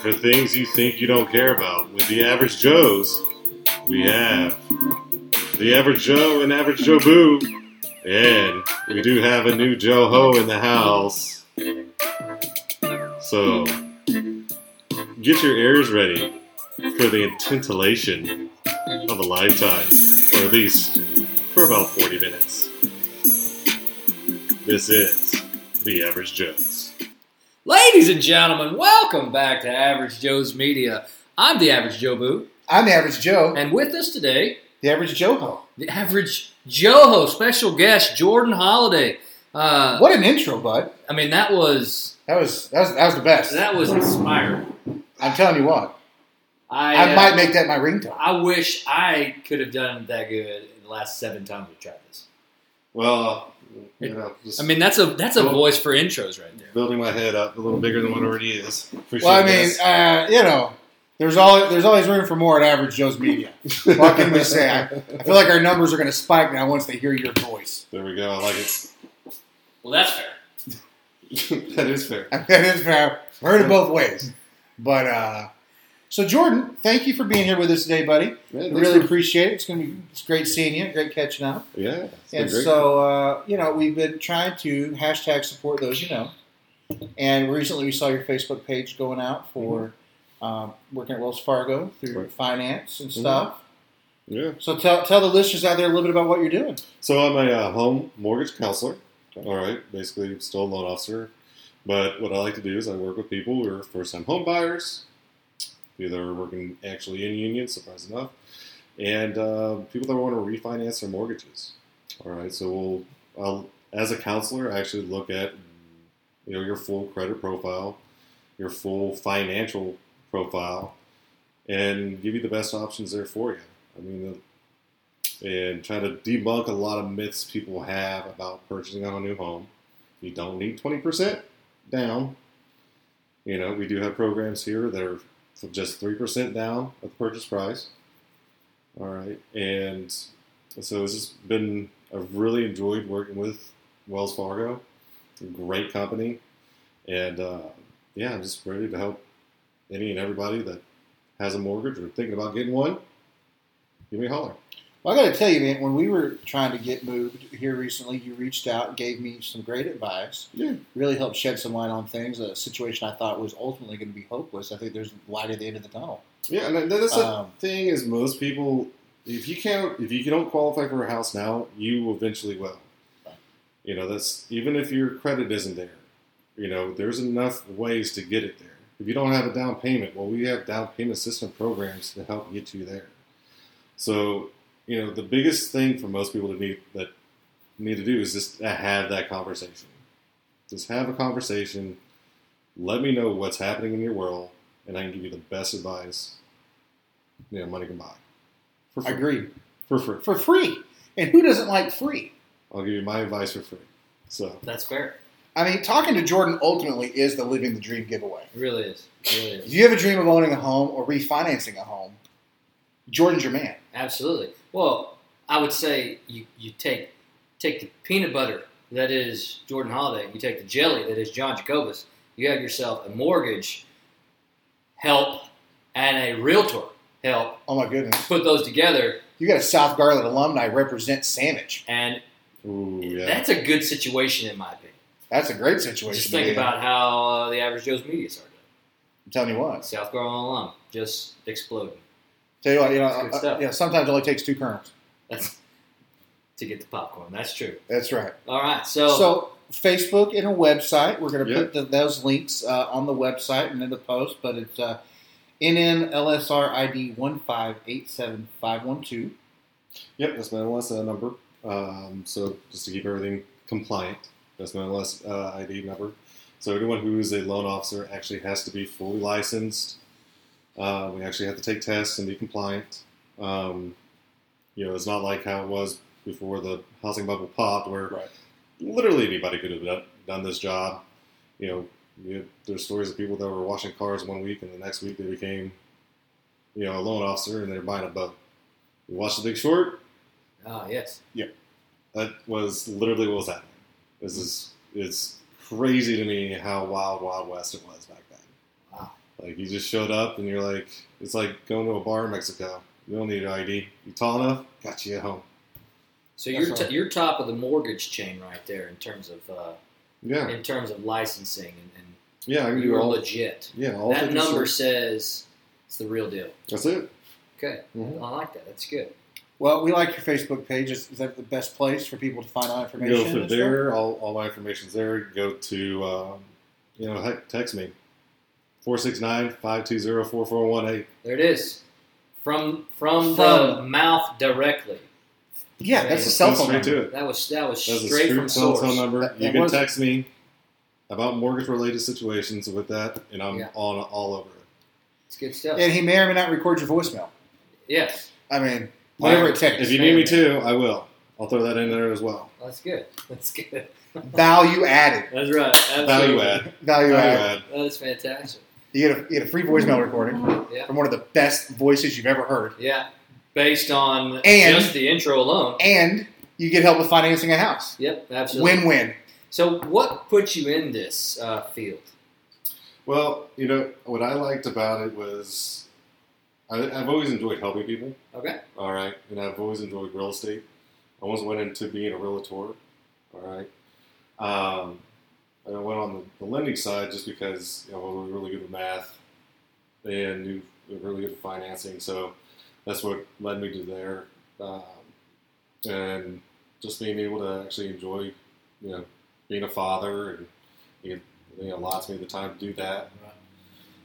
for things you think you don't care about. With the average Joes, we have the average Joe and average Joe Boo, and we do have a new Joe Ho in the house. So get your ears ready for the titillation of a lifetime, or at least for about 40 minutes. This is the average Joe's. Ladies and gentlemen, welcome back to Average Joe's Media. I'm the Average Joe Boo, I'm the average Joe, and with us today, the average Joe Ho. the Average Joe, special guest Jordan Holiday. Uh, What an intro, bud. I mean, that was That was that was that was the best. that was inspiring. I'm telling you what. I, I uh, might make that my ringtone. I wish I could have done that good in the last seven times we tried this. Well, you know, just I mean, that's a that's a Well- voice for intros right there. building my head up a little bigger than what it already is. Appreciate Well, I mean, uh, you know, there's always there's always room for more at Average Joe's Media. What can we say? I, I feel like our numbers are going to spike now once they hear your voice. there we go. I like it. Well, that's fair. that is fair. that is fair. Heard it both ways. But uh, so Jordan, thank you for being here with us today, buddy. Yeah, really for- appreciate it. It's going to be it's great seeing you. Great catching up. yeah. And so, uh, you know, we've been trying to hashtag support those you know. And recently we saw your Facebook page going out for um, working at Wells Fargo through Right. finance and Mhm. stuff. yeah. So tell, tell the listeners out there a little bit about what you're doing. So I'm a uh, home mortgage counselor. All right, basically still a loan officer. But what I like to do is I work with people who are first-time home buyers, either working actually in unions, surprise enough, and uh, people that want to refinance their mortgages. All right, so we'll, I'll, as a counselor, I actually look at you know your full credit profile, your full financial profile, and give you the best options there for you. I mean, and try to debunk a lot of myths people have about purchasing on a new home. You don't need 20% down. You know, we do have programs here that are for just 3% down at the purchase price. All right. And so it's just been, I've really enjoyed working with Wells Fargo. Great company. And uh, yeah, I'm just ready to help any and everybody that has a mortgage or thinking about getting one. Give me a holler. Well, I got to tell you, man, when we were trying to get moved here recently, you reached out and gave me some great advice. Yeah. Really helped shed some light on things. A situation I thought was ultimately going to be hopeless. I think there's light at the end of the tunnel. Yeah, and that's the Um, thing is most people, if you can't, if you don't qualify for a house now, you eventually will. Right. You know, that's even if your credit isn't there. You know, there's enough ways to get it there. If you don't have a down payment, well, we have down payment system programs to help get you there. So, you know, the biggest thing for most people to need that need to do is just have that conversation. Just have a conversation. Let me know what's happening in your world, and I can give you the best advice. You know, money can buy. For free. Agreed. For free. For free. And who doesn't like free? I'll give you my advice for free. So, That's fair. I mean, talking to Jordan ultimately is the living the dream giveaway. It really is. It really If you have a dream of owning a home or refinancing a home, Jordan's your man. Absolutely. Well, I would say you, you take take the peanut butter that is Jordan Holiday, you take the jelly that is John Jacobus, you have yourself a mortgage help and a realtor help. Oh my goodness. Put those together, You got a South Garland alumni represent Sandwich. and ooh, yeah. that's a good situation in my opinion. That's a great situation. Just think about how uh, the average Joe's media started. I'm telling you what. South Garland alum just exploding. Tell you what, you know, That's good uh, yeah, sometimes it only takes two kernels. That's to get the popcorn. That's true. That's right. All right, so, So Facebook and a website. We're going to Yeah. put the, those links uh, on the website and in the post. But it's uh, NMLSR ID one five eight seven five one two. Yep, that's my MLS uh, number. Um, so just to keep everything compliant, that's my MLS uh, ID number. So anyone who is a loan officer actually has to be fully licensed. Uh, we actually have to take tests and be compliant. Um, you know, it's not like how it was before the housing bubble popped, where Right. literally anybody could have done, this job. You know, you, there's stories of people that were washing cars one week, and the next week they became, you know, a loan officer, and they're buying a boat. You watch The Big Short. ah yes, Yeah, That was literally what was happening. This is it's crazy to me how wild, wild west it was back. Like you just showed up and you're like, it's like going to a bar in Mexico. You don't need an ID. You tall enough, got you at home. So you're t- you're top of the mortgage chain right there in terms of uh, Yeah, in terms of licensing and, and yeah, I can do you're all. legit. Yeah, all that number states. says it's the real deal. That's it. Okay, Mhm. I like that. That's good. Well, we like your Facebook page. Is, is that the best place for people to find out information? go and through there. All, all my information's there. Go to, um, you know, text me. 469-520-4418. There it is. From from, the From- mouth directly. Yeah, that's a cell Go phone straight number. to it. That was that was That's straight a from cell source. phone number. That- you that can was- text me about mortgage-related situations with that, and I'm Yeah. on all over it. It's good stuff. And he may or may not record your voicemail. yes, I mean, whatever it takes. If you need me to, I will. I'll throw that in there as well. that's good. That's good. Value added. That's right. Absolutely. Value Absolutely. add. Value, Value added. add. That is fantastic. You get, a, you get a free voicemail recording Yeah. from one of the best voices you've ever heard. Yeah, based on And- just the intro alone. And you get help with financing a house. Yep, absolutely. Win win. So, what put you in this uh, field? Well, you know what I liked about it was I, I've always enjoyed helping people. Okay. All right, and I've always enjoyed real estate. I almost went into being a realtor. All right, um, and I went on the, the lending side just because you know, I was really good at math and knew really good at financing. So that's what led me to there, um, and just being able to actually enjoy, you know, being a father and it, it allows me the time to do that.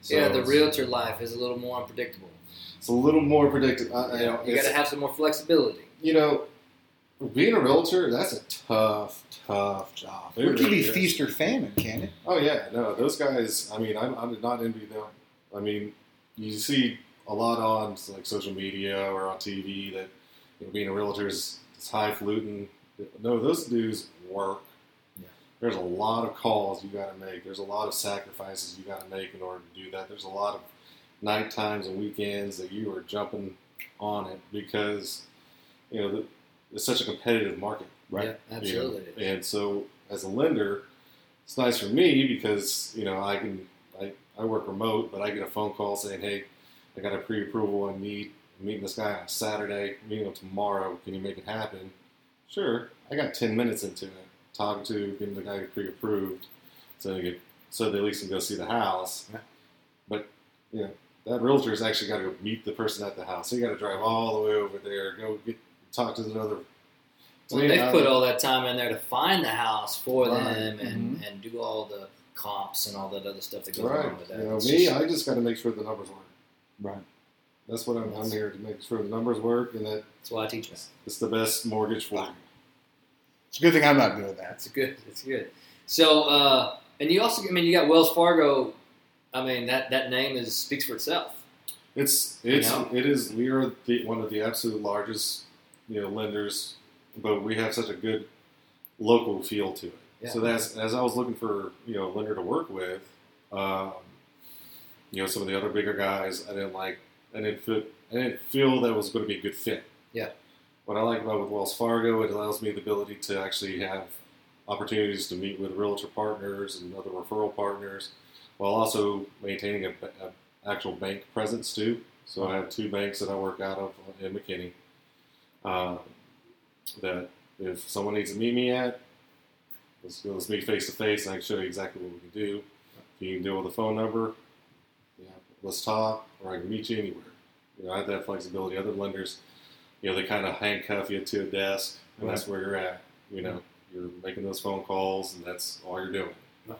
So yeah, the realtor life is a little more unpredictable. It's a little more predictable. I, I You, know, know, you got to have some more flexibility. you know, being a realtor, that's a tough, tough job. It It can really be is. feast or famine, can it? Oh yeah, no, those guys. I mean, I'm, I'm not envy them. I mean, you see a lot on like social media or on TV that you know, being a realtor is it's highfalutin. No, those dudes work. Yeah. There's a lot of calls you got to make. There's a lot of sacrifices you got to make in order to do that. There's a lot of night times and weekends that you are jumping on it because you know the, it's such a competitive market. Right. Yeah, absolutely. You know, And so as a lender, it's nice for me because you know I can I, I work remote, but I get a phone call saying, "Hey, I got a pre-approval I need. I'm meeting this guy on Saturday. Meeting him tomorrow. Can you make it happen?" Sure. I got ten minutes into it, talking to getting the guy pre-approved, so they get so they at least can go see the house. But you know that realtor's actually got to go meet the person at the house. So you got to drive all the way over there, go get talk to the other. Well, they've put all that time in there to find the house for Right. them and, and do all the comps and all that other stuff that goes Right. along with that. You know, me, just- I just got to make sure the numbers work. Right. That's what I'm, I'm here to make sure the numbers work and that that's why I teach them. it's the best mortgage for you. It's a good thing I'm not doing that. It's good. That's good. So, uh, and you also, I mean, you got Wells Fargo. I mean, that, that name is speaks for itself. It's it's You know? it is we are the, one of the absolute largest you know lenders, but we have such a good local feel to it. Yeah. So that's as I was looking for you know a lender to work with, um, you know some of the other bigger guys I didn't like. I didn't fit. I didn't feel that was going to be a good fit. Yeah. What I like about with Wells Fargo, it allows me the ability to actually have opportunities to meet with realtor partners and other referral partners, while also maintaining a, a actual bank presence too. So I have two banks that I work out of in McKinney. Um, that if someone needs to meet me at, let's let's meet face to face, and I can show you exactly what we can do. If you can deal with a phone number, yeah, let's talk, or I can meet you anywhere. You know, I have that flexibility. Other lenders, you know, they kind of handcuff you to a desk, and that's where you're at. You know, you're making those phone calls, and that's all you're doing. Right.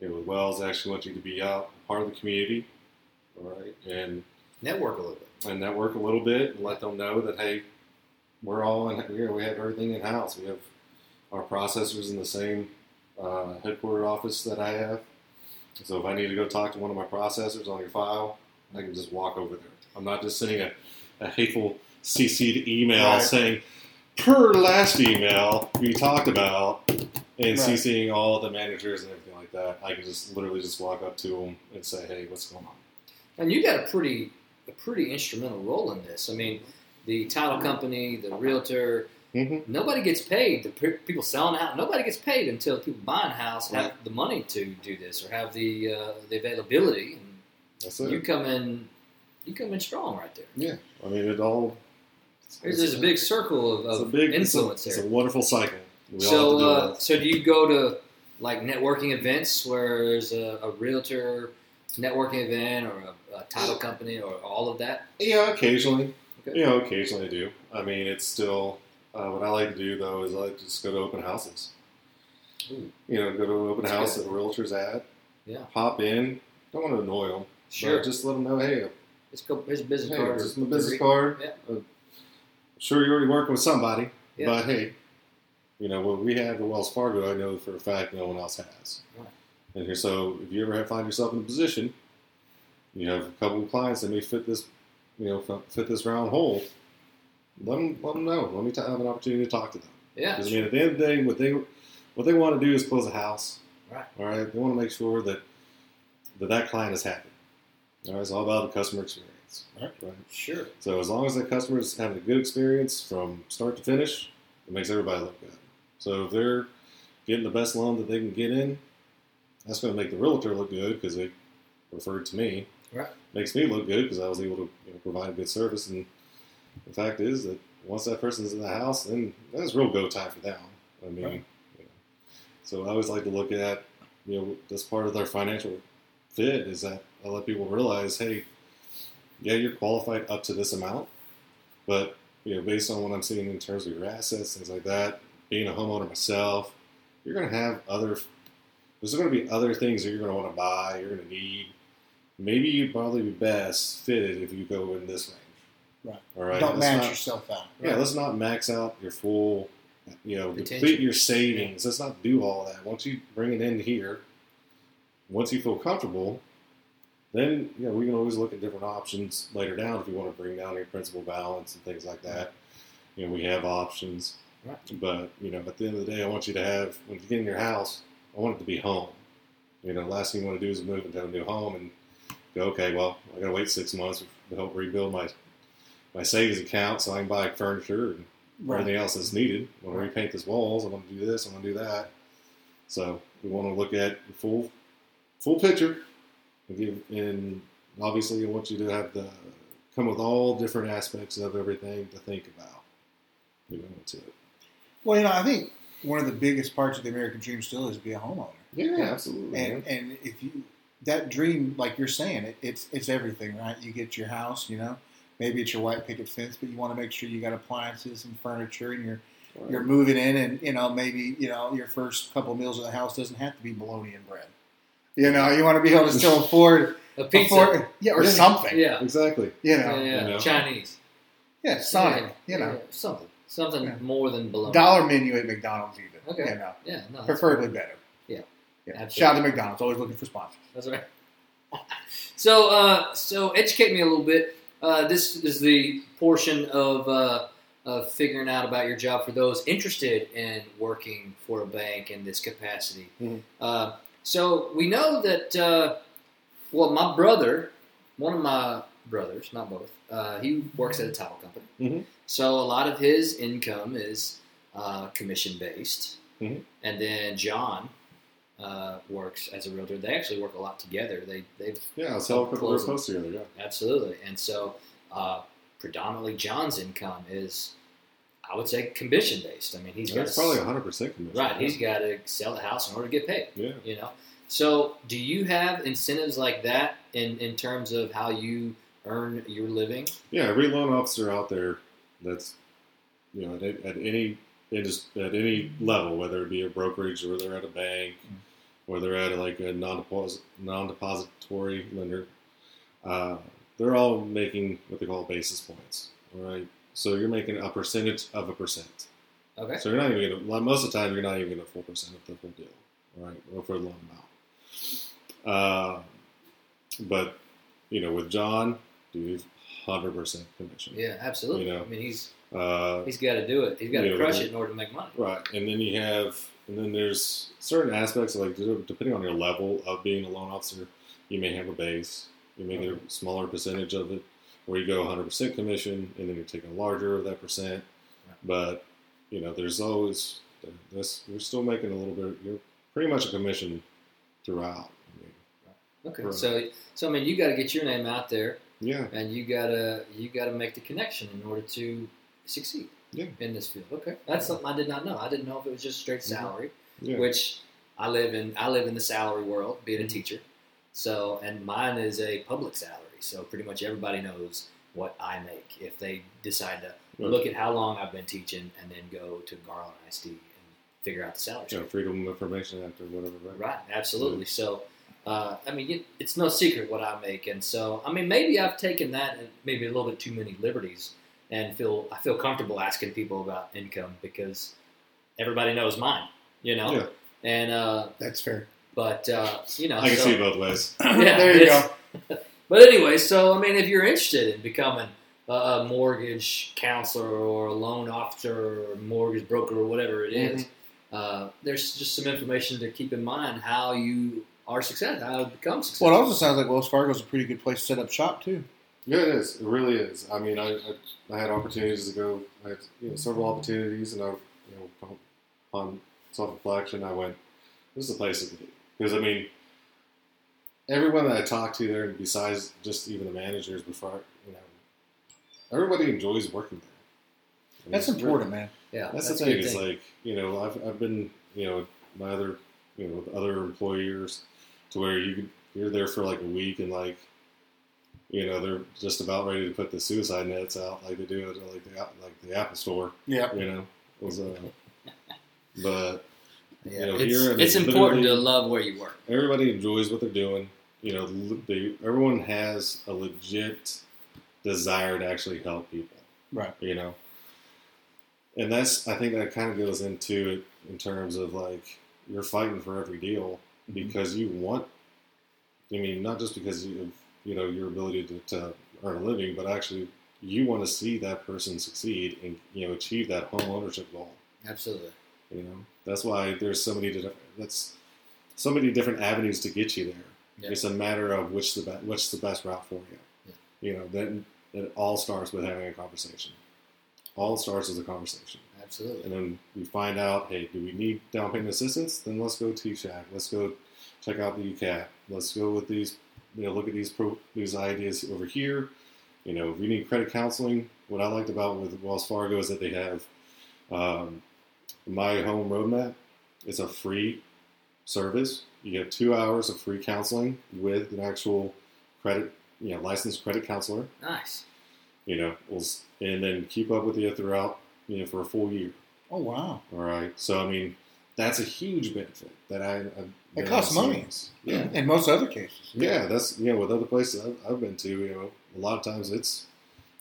You know, Wells actually want you to be out, part of the community, all right, and Network a little bit. and network a little bit and let them know that hey, we're all in here. We have everything in house. We have our processors in the same uh, headquarter office that I have. So if I need to go talk to one of my processors on your file, I can just walk over there. I'm not just sending a, a hateful CC'd email Right. saying, per last email we talked about, and Right. CCing all the managers and everything like that. I can just literally just walk up to them and say, hey, what's going on? And you got a pretty a pretty instrumental role in this. I mean, the title company, the realtor, Mm-hmm. nobody gets paid. The pe- people selling the house, nobody gets paid until people buying a house have the money to do this or have the uh, the availability. And That's it. you come in, you come in strong right there. yeah, I mean it all. There's, there's a big circle of, of big it's a- influence It's a wonderful cycle. We So, to uh, so do you go to like networking events where there's a, a realtor networking event or a, a title company or all of that? Yeah, occasionally. Okay. You know, occasionally I do. I mean, it's still uh, what I like to do though is I like to just go to open houses. Ooh. You know, go to an open That's house good. that a realtor's at. Yeah. Pop in. Don't want to annoy them. Sure. just let them know, hey, go. Here's a business hey, card. here's my business card. Yeah. Uh, sure, you're already working with somebody, Yeah. but hey, you know what we have at Wells Fargo, I know for a fact no one else has. Right. And here, so if you ever find yourself in a position, you have a couple of clients that may fit this, you know, fit- this round hole. Let them, let them know. Let me t- have an opportunity to talk to them. Yeah. Because I mean, at the end of the day, what they what they want to do is close a house. Right. All right. They want to make sure that that that client is happy. All right. It's all about the customer experience. Right. Right. Sure. So as long as the customer is having a good experience from start to finish, it makes everybody look good. So if they're getting the best loan that they can get in, that's going to make the realtor look good because they referred to me. Right. Makes me look good because I was able to you know, provide a good service. And the fact is that once that person's in the house, then that's real go time for them. I mean, Right. you know, so I always like to look at you know this part of their financial fit is that I let people realize, hey, yeah, you're qualified up to this amount, but you know, based on what I'm seeing in terms of your assets, things like that, being a homeowner myself, you're going to have other. There's going to be other things that you're going to want to buy. You're going to need. Maybe you'd probably be best fitted if you go in this range. Right. All right. Don't not- yourself out. yeah, let's not max out your full, you know, Potential. deplete your savings. Let's not do all that. Once you bring it in here, once you feel comfortable, then you know we can always look at different options later down if you want to bring down your principal balance and things like that. You know, we have options. Right. But you know, at the end of the day, I want you to have when you get in your house, I want it to be home. You know, last thing you want to do is move into a new home and go, okay, well, I got to wait six months to help rebuild my my savings account so I can buy furniture and Right. everything else that's needed. I want to repaint these walls. I want to do this. I want to do that. So we want to look at the full full picture. And, give, and obviously, I want you to have the come with all different aspects of everything to think about. We go into it. Well, you know, I think one of the biggest parts of the American dream still is to be a homeowner. Yeah, absolutely. And and if you that dream, like you're saying, it, it's it's everything, right? You get your house, you know, maybe it's your white picket fence, but you want to make sure you got appliances and furniture, and you're All you're moving in, and you know maybe you know your first couple meals of the house doesn't have to be bologna and bread. You know, you want to be able to still afford, A pizza. afford yeah, or Yeah. something. Yeah. exactly. You Yeah, know, yeah. You know. Chinese. yeah, Sonic. Yeah, You know, yeah, something. Something Yeah. more than bologna. dollar menu at McDonald's even. Okay. You know, Yeah, no. preferably better. Yeah. Shout out to McDonald's. Always looking for sponsors. That's right. so, uh, so educate me a little bit. Uh, this is the portion of, uh, of figuring out about your job for those interested in working for a bank in this capacity. Mhm. Uh, so we know that. Uh, well, my brother, one of my brothers, not both, uh, he works at a title company. Mhm. So a lot of his income is uh, commission based, Mhm. and then John uh, works as a realtor. They actually work a lot together. They they've Yeah, all put we're Closing. supposed together. Yeah. absolutely, and so uh, predominantly John's income is, I would say, commission based. I mean, he's got probably 100 percent commission. right. He's got to sell the house in order to get paid. yeah. You know. So, do you have incentives like that in in terms of how you earn your living? Yeah, every loan officer out there that's you know at, at any at any level, whether it be a brokerage or they're at a bank or they're at like a non-deposit non-depository lender, uh, they're all making what they call basis points. All right, so you're making a percentage of a percent. Okay. So you're not even gonna, like, most of the time you're not even getting a full percent of the full deal, all right, or for the loan amount. Uh, but you know, with John, dude, hundred percent commission. Yeah, absolutely. You know. I mean, he's Uh, he's got to do it. He's got to Yeah, crush it in order to make money. right, and then you have, and then there's certain aspects like depending on your level of being a loan officer, you may have a base, you may get a smaller percentage of it, where you go 100% commission, and then you're taking a larger of that percent. But you know, there's always this. You're still making a little bit. You're pretty much a commission throughout. I mean, Okay. Right. So, so I mean, you got to get your name out there, Yeah, and you gotta you gotta make the connection in order to succeed Yeah. in this field. Okay, that's something I did not know. I didn't know if it was just straight Mhm. salary, yeah. which I live in. I live in the salary world, being a Mhm. teacher. So, and mine is a public salary. So, pretty much everybody knows what I make if they decide to Right. look at how long I've been teaching and then go to Garland ISD and figure out the salary. Yeah, Freedom of Information Act or whatever, right? Right, absolutely. So, uh, I mean, it, it's no secret what I make, and so I mean, maybe I've taken that and maybe a little bit too many liberties, and feel I feel comfortable asking people about income because everybody knows mine, you know. Yeah. And uh, That's fair. but uh, you know, I can so- see both ways. Yeah, there you go. But anyway, so I mean, if you're interested in becoming a, mortgage counselor or a loan officer or mortgage broker or whatever it is, uh, there's just some information to keep in mind how you are success, how to become successful. Well, it also sounds like Wells Fargo is a pretty good place to set up shop too. Yeah, it is. It really is. I mean, I, I, I had opportunities to go. I had you know, several opportunities, and I, you know, on self reflection, I went, "This is the place to be." Because I mean, everyone that I talked to there, besides just even the managers before, you know, everybody enjoys working there. I mean, That's it's important, man. yeah, That's, a the thing. Is like you know, I've, I've been you know my other you know with other employers to where you you're there for like a week and like you know they're just about ready to put the suicide nets out like they do at like the like the Apple Store. Yeah. You know, it was uh, but yeah. you know, it's, here it's it's important to love where you work. everybody enjoys what they're doing. You know, they, everyone has a legit desire to actually help people. Right. You know, and that's I think that kind of goes into it in terms of like you're fighting for every deal because you want. I mean, not just because you you know your ability to, to earn a living, but actually you want to see that person succeed and you know achieve that home ownership goal. Absolutely. You know, that's why there's so many different that's so many different avenues to get you there. Yeah. It's a matter of which the be- which the best route for you. Yeah. You know, then it all starts with having a conversation. All starts with a conversation, Absolutely. and then we find out, hey, do we need down payment assistance? Then let's go T-Shack. Let's go check out the UCAT. Let's go with these. You know, look at these pro, these ideas over here. You know, if you need credit counseling, what I liked about with Wells Fargo is that they have um, my home roadmap. It's a free service. You get two hours of free counseling with an actual credit, you know, licensed credit counselor. Nice. You know, will and then keep up with you throughout, you know, for a full year. Oh wow. All right. So I mean, that's a huge benefit that I. I It costs money. seen. Yeah. In most other cases. Yeah, that's you know with other places I've, I've been to, you know, a lot of times it's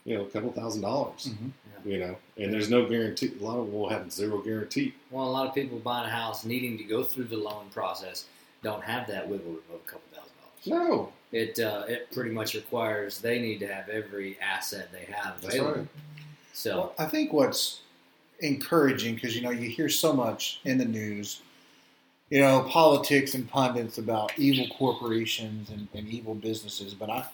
you know a couple thousand dollars, Mhm. you know, and there's no guarantee. A lot of them will have zero guarantee. Well, a lot of people buying a house needing to go through the loan process don't have that wiggle room of a couple thousand dollars. No, It uh, it pretty much requires they need to have every asset they have that's available. right. So Well, I think what's encouraging because you know you hear so much in the news, you know, politics and pundits about evil corporations and, and evil businesses. But I,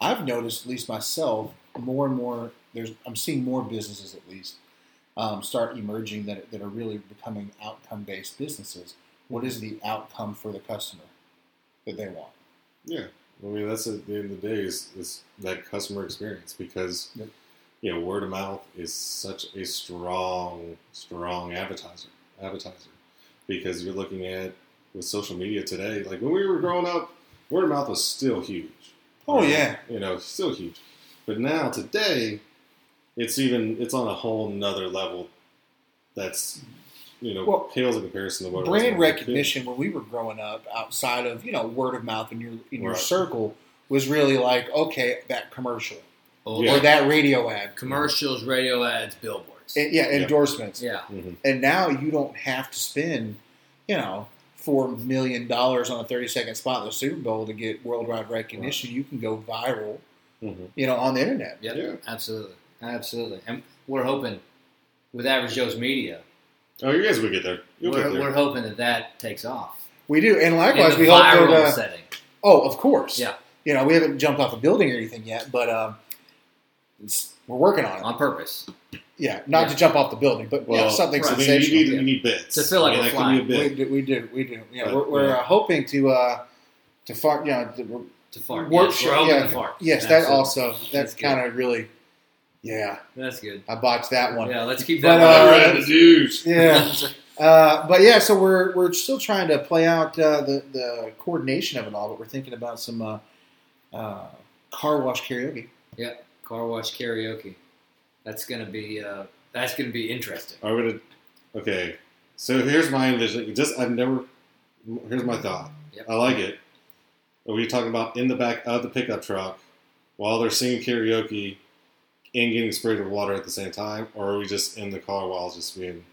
I've noticed, at least myself, more and more. There's I'm seeing more businesses at least um, start emerging that that are really becoming outcome based businesses. What is the outcome for the customer that they want? Yeah, I mean that's at the end of the day is, is that customer experience because Yep. You know word of mouth is such a strong, strong advertiser. Advertiser, because you're looking at with social media today. Like when we were growing up, word of mouth was still huge. Oh right? yeah, you know, still huge. But now today, it's even it's on a whole nother level. That's you know Well, pales in comparison to what brand when we were recognition when we were growing up outside of you know word of mouth in your in your Right. circle was really like okay that commercial oh, Yeah. or that radio ad commercials, radio ads, billboards. And- yeah Yeah. endorsements yeah, kids. Mhm. and now you don't have to spend you know four million dollars on a 30 second spot in the super bowl to get worldwide recognition you can go viral Mhm. you know on the internet Yep, Yeah. absolutely, absolutely. And we're hoping with Average Joe's Media, Oh, you guys will get there. You'll we're, get there. we're hoping that that takes off. we do and likewise in the we hope viral that uh, setting. oh of course Yeah. you know we haven't jumped off a building or anything yet but um, it's, we're working on it on purpose. Yeah, not Yeah. to jump off the building, but yeah, something right. I mean, you sensational. need, you need bits To feel like I mean, we're that can be a we, do, we do, we do. Yeah, But, we're, we're yeah. uh, hoping to uh, to fart. You know, to, To fart. Work yes, show- we're yeah. to fart. yes, that also That's that's kind of really, yeah. That's good. I botched that one. Yeah, let's keep But, that uh, one. Alright, the douche. Yeah. Uh, but yeah, so we're we're still trying to play out uh, the the coordination of it all, but we're thinking about some uh, uh, car wash karaoke. Car wash karaoke. That's gonna be uh, that's gonna be interesting. Are we gonna? Okay. So here's my envision. Just I've never. Here's my thought. Yep. I like it. Are we talking about in the back of the pickup truck while they're singing karaoke and getting sprayed with water at the same time, or are we just in the car while just being?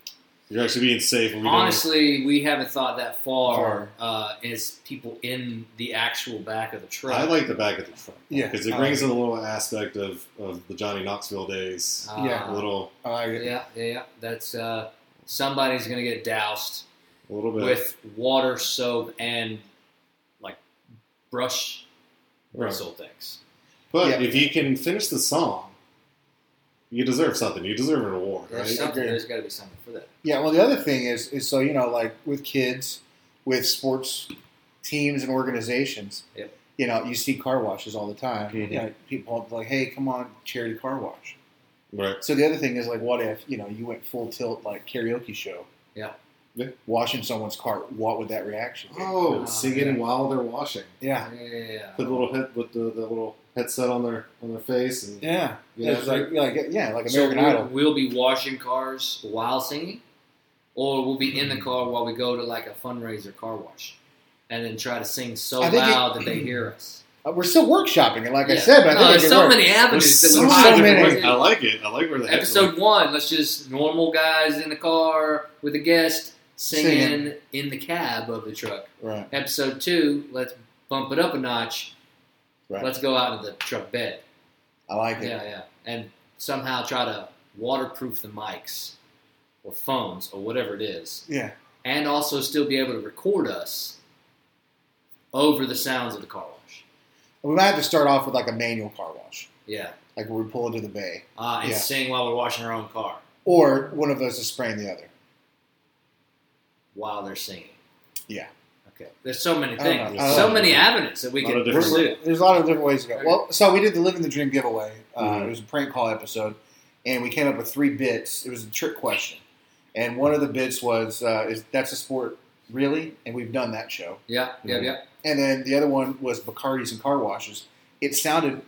You're actually being safe. Are we doing- Honestly, we haven't thought that far. Far. Uh, is people in the actual back of the truck? I like the back of the truck. Yeah, because it brings in a little aspect of, of the Johnny Knoxville days. Uh, Yeah. a little, I like it. Yeah, yeah, yeah. That's uh, somebody's gonna get doused a little bit. with water, soap, and like brush Right. bristle things. But Yeah. if you can finish the song, you deserve something. You deserve an award, There's right? something. There's got to be something for that. Yeah. Well, the other thing is is so you know like with kids, with sports teams and organizations. Yep. You know, you see car washes all the time. Mhm. You know, people like, "Hey, come on, charity car wash." Right. So the other thing is like, what if you know you went full tilt like karaoke show? Yeah. Yeah. Washing someone's car, what would that reaction be? Oh, Ah, singing yeah. while they're washing. Yeah. Yeah, yeah, yeah. Put the little head with the, the little headset on their on their face and Yeah. Yeah. It's like like yeah, like So American we'll, Idol. we'll be washing cars while singing, or we'll be in the car while we go to like a fundraiser car wash, and then try to sing so I think it- loud that they hear us. Uh, We're still workshopping it, like I said, but I no, think there's so work. many avenues that There's we so might many. do. I like it. I like where the head- Episode one, let's just normal guys in the car with a guest singing, Singing. in the cab of the truck. Right. Episode two, let's bump it up a notch. Right. Let's go out of the truck bed. I like it. Yeah, yeah. And somehow try to waterproof the mics or phones or whatever it is. Yeah. And also still be able to record us over the sounds of the car wash. We might have to start off with like a manual car wash, Yeah. like where we pull into the bay, Uh, and Yeah. sing while we're washing our own car or one of us is spraying the other. While they're singing. Yeah. Okay. There's so many things. know. I So know. many avenues that we can pursue. There's a lot of different ways to go. Well, so we did the Living the Dream giveaway. Uh, Mhm. It was a prank call episode, and we came up with three bits. It was a trick question, and one of the bits was, uh, "Is that's a sport really?" And we've done that show. Yeah, yeah, Mhm. yeah. And then the other one was Bacardi's and car washes. It sounded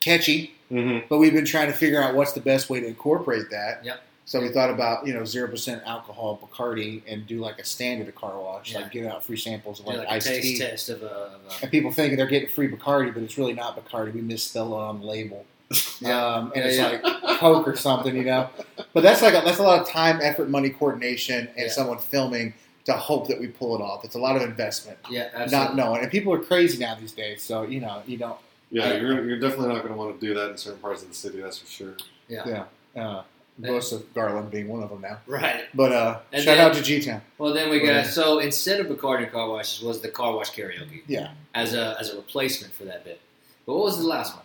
catchy, Mhm. but we've been trying to figure out what's the best way to incorporate that. Yep. So we thought about you know zero percent alcohol Bacardi and do like a standard of car wash, Yeah. like give out free samples of Yeah, like, like a iced taste tea. test of a, of a And people think they're getting free Bacardi, but it's really not Bacardi. We misspelled it on the label, Yeah. um, and Yeah, it's yeah. like Coke or something, you know. But that's like a, that's a lot of time, effort, money, coordination, and Yeah. someone filming to hope that we pull it off. It's a lot of investment, yeah, not knowing. And people are crazy now these days, so you know you don't. Yeah, you're, you're definitely not going to want to do that in certain parts of the city. That's for sure. Yeah. Uh, Joseph Garland being one of them now. Right. But uh, And shout then- out to G Town. Well, then we Right. got so instead of Bacardi car washes was the car wash karaoke Yeah. as a as a replacement for that bit. But what was the last one?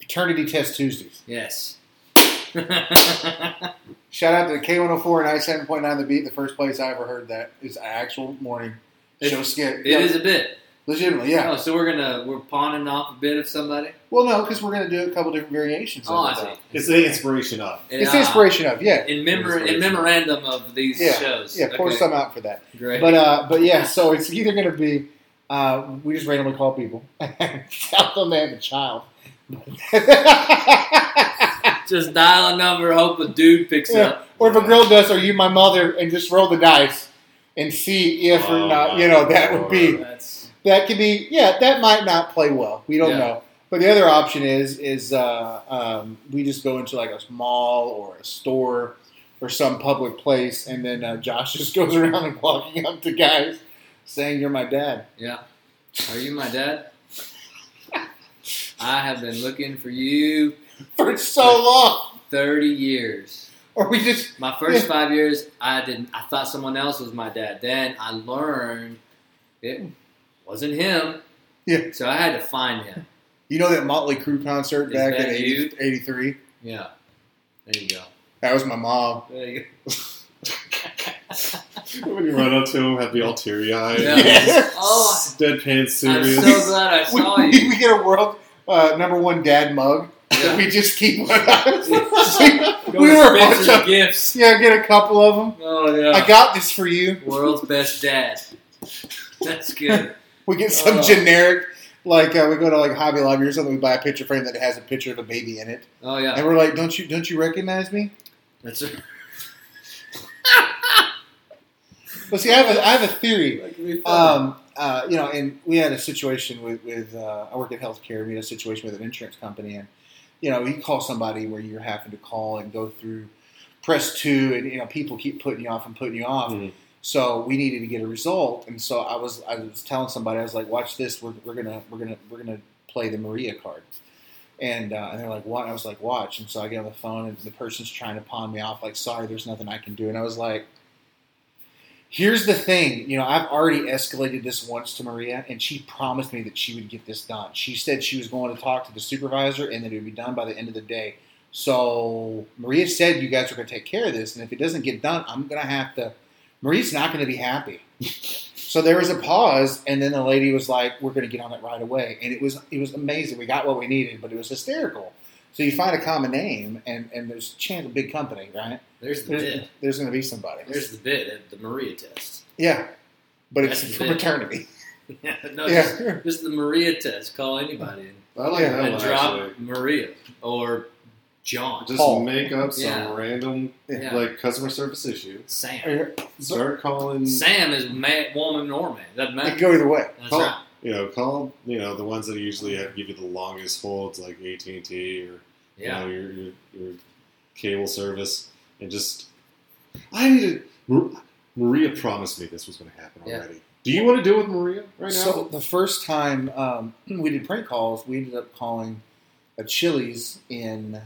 Paternity Test Tuesdays. Yes. Shout out to the K104 and 97.9 The Beat. The first place I ever heard that is actual morning It- show skit. It Yeah, is a bit. Legitimately, yeah. Oh, so we're gonna we're pawning off a bit of somebody. Well, no, because we're going to do a couple different variations. Oh, of I see. It's the inspiration of. It's the inspiration of yeah, in memor in memorandum of these Yeah. shows. yeah. Pour Okay. some out for that. Great. But uh, but yeah, so it's either going to be uh, we just randomly call people and tell them they have a child. Just dial a number, hope a dude picks Yeah. up. or if a girl does, are you my mother? And just roll the dice and see if or Oh, not. You know that would be That's that could be yeah that might not play well we don't Yeah. know but the other option is is uh, um, we just go into like a mall or a store or some public place and then uh, josh just goes around and walking up to guys saying you're my dad yeah. Are you my dad? I have been looking for you for so long thirty years. or we just My first Yeah. five years, I didn't. I thought someone else was my dad. Then I learned it wasn't him. Yeah. So I had to find him. you know that motley Crue concert Is back in that 80, you? 83 Yeah. There you go. that was my mom There you go. when you run up to him, have the all teary eyed, Yeah. Yes. Oh, deadpan I'm serious. so glad I we, saw we, you. we get a world uh, number one dad mug Yeah. we just keep. Go we to were a bunch of gifts. yeah, get a couple of them. Oh yeah. I got this for you. World's best dad. That's good. We get some Oh. generic, like uh, we go to like Hobby Lobby or something. We buy a picture frame that has a picture of a baby in it, Oh yeah. and we're like, "Don't you don't you recognize me?" That's it. But see, I have a, I have a theory. that could be funny. Um, uh, you know, and we had a situation with, with uh, I work in healthcare. We had a situation with an insurance company, and you know, you call somebody where you're having to call and go through press two, and you know, people keep putting you off and putting you off. Mhm. So we needed to get a result, and so I was I was telling somebody I was like, "Watch this. We're, we're gonna we're gonna we're gonna play the Maria card." And, uh, and they're like, "What?" I was like, "Watch." And so I get on the phone, and the person's trying to pawn me off, like, "Sorry, there's nothing I can do." And I was like, Here's the thing, you know, I've already escalated this once to Maria, and she promised me that she would get this done. She said she was going to talk to the supervisor and that it would be done by the end of the day. So Maria said you guys are going to take care of this, and if it doesn't get done, I'm going to have to. Maria's not going to be happy. so there was a pause, and then the lady was like, "We're going to get on it right away," and it was it was amazing. We got what we needed, but it was hysterical. So you find a common name, and and there's a chance a big company, right? There's the There's, bit. there's going to be somebody. There's the bid at the Maria test. Yeah, but it's That's for big. maternity. no, just, Yeah, just the Maria test. Call anybody I like Yeah. that and one drop actually. Maria or John. Just Paul. make up some Yeah. random Yeah. like customer service issue. Sam. Start calling. Sam is man, woman or man. Doesn't it matter. can go either way. That's Call- right. You know, call you know the ones that usually have, give you the longest holds, like AT and T or Yeah. you know, your, your your cable service, and just I need to. Mar- Maria promised me this was going to happen Yeah. already. Do you want to do it with Maria right now? So the first time um, we did prank calls, we ended up calling a Chili's in